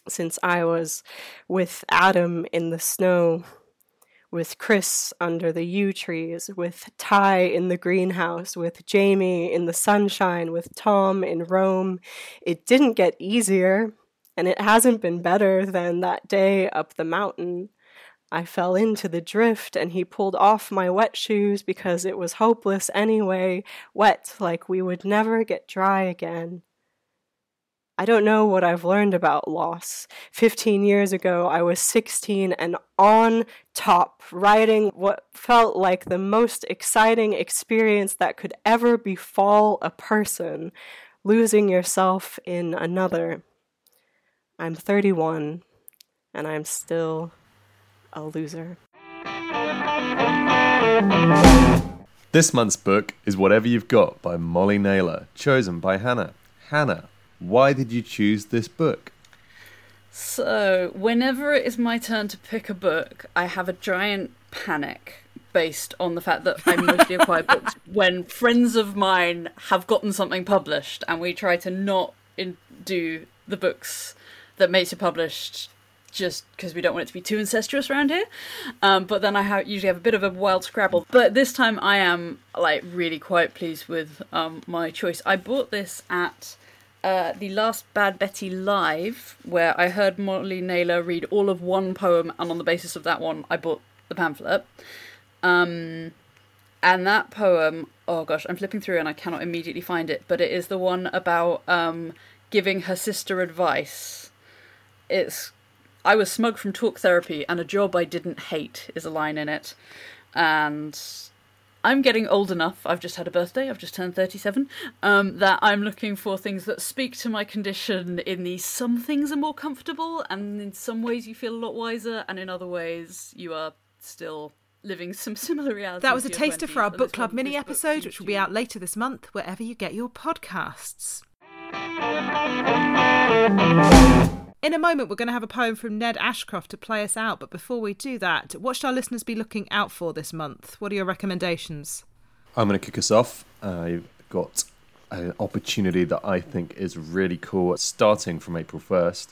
since I was with Adam in the snow, with Chris under the yew trees, with Ty in the greenhouse, with Jamie in the sunshine, with Tom in Rome. It didn't get easier, and it hasn't been better than that day up the mountain. I fell into the drift and he pulled off my wet shoes because it was hopeless anyway, wet like we would never get dry again. I don't know what I've learned about loss. 15 years ago, I was 16 and on top, riding what felt like the most exciting experience that could ever befall a person, losing yourself in another. I'm 31 and I'm still a loser. This month's book is Whatever You've Got by Molly Naylor, chosen by Hannah. Hannah, why did you choose this book? So, whenever it is my turn to pick a book, I have a giant panic based on the fact that I mostly acquire books <laughs> when friends of mine have gotten something published, and we try to not in- do the books that makes it published just because we don't want it to be too incestuous around here. Um, but then I ha- usually have a bit of a wild scrabble. But this time I am like really quite pleased with um, my choice. I bought this at uh, the last Bad Betty live, where I heard Molly Naylor read all of one poem, and on the basis of that one, I bought the pamphlet. Um, and that poem, oh gosh, I'm flipping through and I cannot immediately find it, but it is the one about um, giving her sister advice. It's I was smug from talk therapy, and a job I didn't hate is a line in it, and I'm getting old enough. I've just had a birthday. I've just turned 37. Um, that I'm looking for things that speak to my condition. In the some things are more comfortable, and in some ways you feel a lot wiser, and in other ways you are still living some similar reality. That was a taster 20s, for our book club mini episode, which will be out later this month, wherever you get your podcasts. In a moment, we're going to have a poem from Ned Ashcroft to play us out. But before we do that, what should our listeners be looking out for this month? What are your recommendations? I'm going to kick us off. I've got an opportunity that I think is really cool. Starting from April 1st,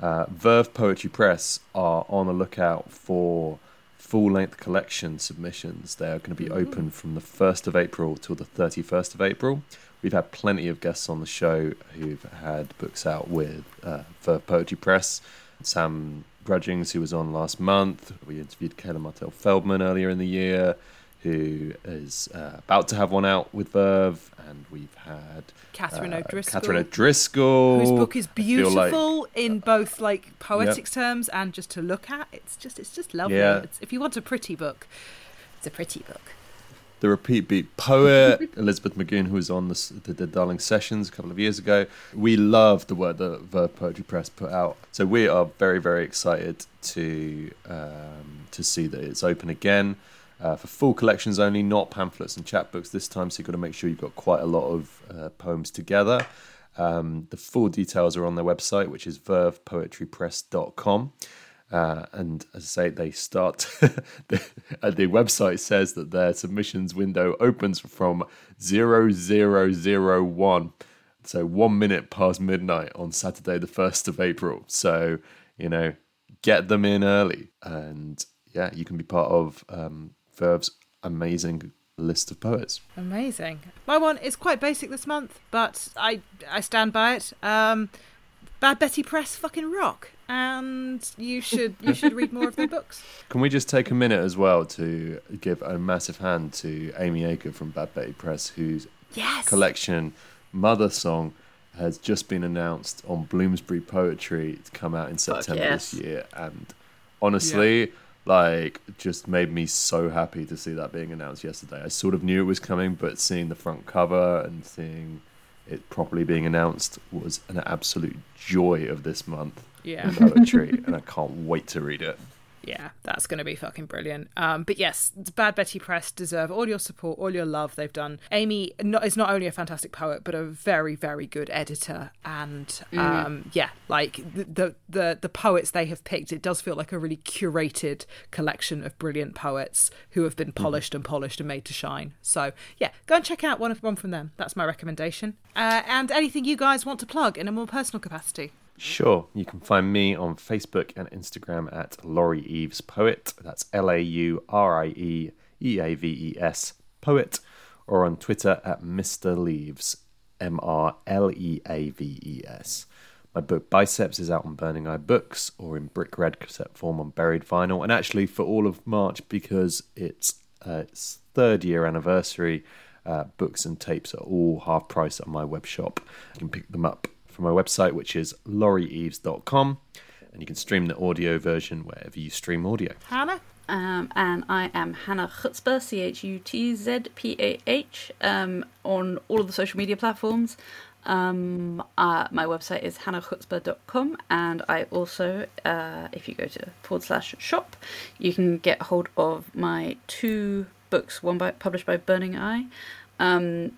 uh, Verve Poetry Press are on the lookout for full length collection submissions. They are going to be open from the 1st of April till the 31st of April. We've had plenty of guests on the show who've had books out with uh, Verve Poetry Press. Sam Grudgings, who was on last month. We interviewed Kayla Martell Feldman earlier in the year, who is uh, about to have one out with Verve. And we've had Catherine uh, O'Driscoll. Catherine O'Driscoll. Whose book is feel like- beautiful in both like poetics terms and just to look at. It's just it's just lovely. Yeah. It's, if you want a pretty book, it's a pretty book. The repeat beat poet <laughs> Elizabeth Magoon, who was on the, s- the Darling sessions a couple of years ago. We love the work that Verve Poetry Press put out, so we are very very excited to um, to see that it's open again. Uh, for full collections only, not pamphlets and chapbooks this time. So you've got to make sure you've got quite a lot of uh, poems together. Um, the full details are on their website, which is vervepoetrypress.com. Uh, and as I say, they start. <laughs> the, uh, the website says that their submissions window opens from zero zero zero one, so one minute past midnight on Saturday, the first of April. So you know, get them in early, and yeah, you can be part of um, Verve's amazing list of poets. Amazing. My one is quite basic this month, but I I stand by it. Um, Bad Betty Press fucking rock, and you should you should read more of their books. <laughs> Can we just take a minute as well to give a massive hand to Amy Acre from Bad Betty Press, whose Yes. collection Mother Song has just been announced on Bloomsbury Poetry to come out in September yes. this year, and honestly, like, just made me so happy to see that being announced yesterday. I sort of knew it was coming, but seeing the front cover and seeing it properly being announced was an absolute joy of this month Yeah. in poetry, and I <laughs> can't wait to read it. Yeah, that's going to be fucking brilliant. Um, but yes, Bad Betty Press deserve all your support, all your love. They've done. Amy not, is not only a fantastic poet, but a very, very good editor. And um, yeah, like the, the the the poets they have picked, it does feel like a really curated collection of brilliant poets who have been polished and polished and made to shine. So yeah, go and check out one of one from them. That's my recommendation. Uh, and anything you guys want to plug in a more personal capacity. Sure, you can find me on Facebook and Instagram at Laurie Eaves Poet. That's L A U R I E E A V E S Poet, or on Twitter at Mr. Leaves, M R L E A V E S. My book Biceps is out on Burning Eye Books or in brick red cassette form on Buried Vinyl, and actually for all of March because it's uh, its third year anniversary. Uh, books and tapes are all half price on my web shop. You can pick them up from my website, which is laurieeaves.com, and you can stream the audio version wherever you stream audio. Hannah. Um, and I am Hannah Chutzpah, C H U T Z P A H, um, on all of the social media platforms. Um, uh, my website is hannahchutzpah.com, and I also, uh, if you go to forward slash shop, you can get hold of my two books, one by published by Burning Eye, um,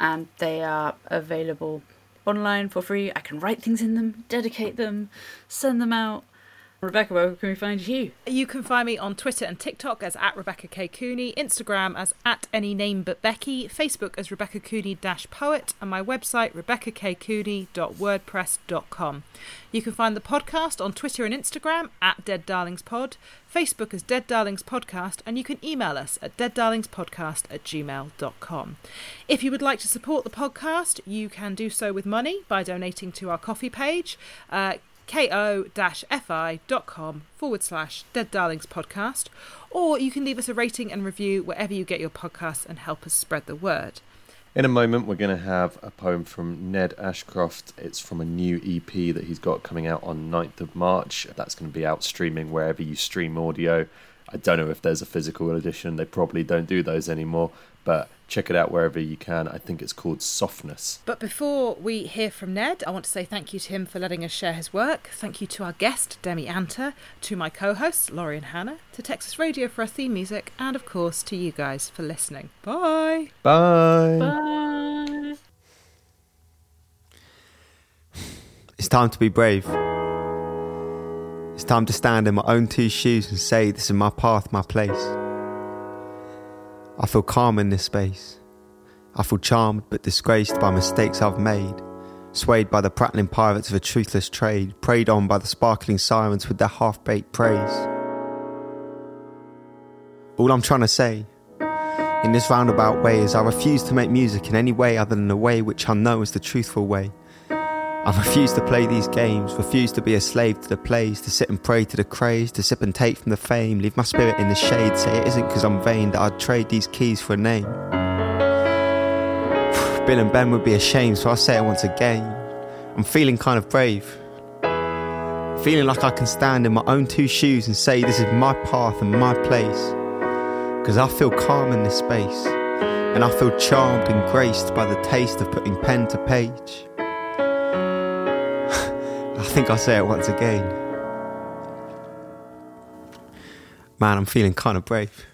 and they are available online for free. I can write things in them, dedicate them, send them out. Rebecca, where can we find you? You can find me on Twitter and TikTok as at Rebecca K. Cooney, Instagram as at any name but Becky, Facebook as Rebecca Cooney poet, and my website rebeccakcooney.wordpress.com. You can find the podcast on Twitter and Instagram at Dead Darlings Pod, Facebook as Dead Darlings Podcast, and you can email us at deaddarlingspodcast at gmail.com. If you would like to support the podcast, you can do so with money by donating to our Ko-fi page. Uh, ko-fi.com forward slash Dead Darlings podcast, or you can leave us a rating and review wherever you get your podcasts and help us spread the word. In a moment, we're going to have a poem from Ned Ashcroft. It's from a new EP that he's got coming out on 9th of March. That's going to be out streaming wherever you stream audio. I don't know if there's a physical edition. They probably don't do those anymore, but check it out wherever you can. I think it's called Softness. But before we hear from Ned, I want to say thank you to him for letting us share his work. Thank you to our guest, Demi Anter, to my co hosts, Laurie and Hannah, to Texas Radio for our theme music, and of course to you guys for listening. Bye. Bye. Bye. It's time to be brave. It's time to stand in my own two shoes and say, This is my path, my place. I feel calm in this space. I feel charmed but disgraced by mistakes I've made. Swayed by the prattling pirates of a truthless trade, preyed on by the sparkling sirens with their half baked praise. All I'm trying to say in this roundabout way is I refuse to make music in any way other than the way which I know is the truthful way. I refuse to play these games, refuse to be a slave to the plays, to sit and pray to the craze, to sip and take from the fame, leave my spirit in the shade, say it isn't because I'm vain that I'd trade these keys for a name. <sighs> Bill and Ben would be ashamed, so I say it once again. I'm feeling kind of brave. Feeling like I can stand in my own two shoes and say this is my path and my place. Because I feel calm in this space, and I feel charmed and graced by the taste of putting pen to page. I think I'll say it once again. Man, I'm feeling kind of brave.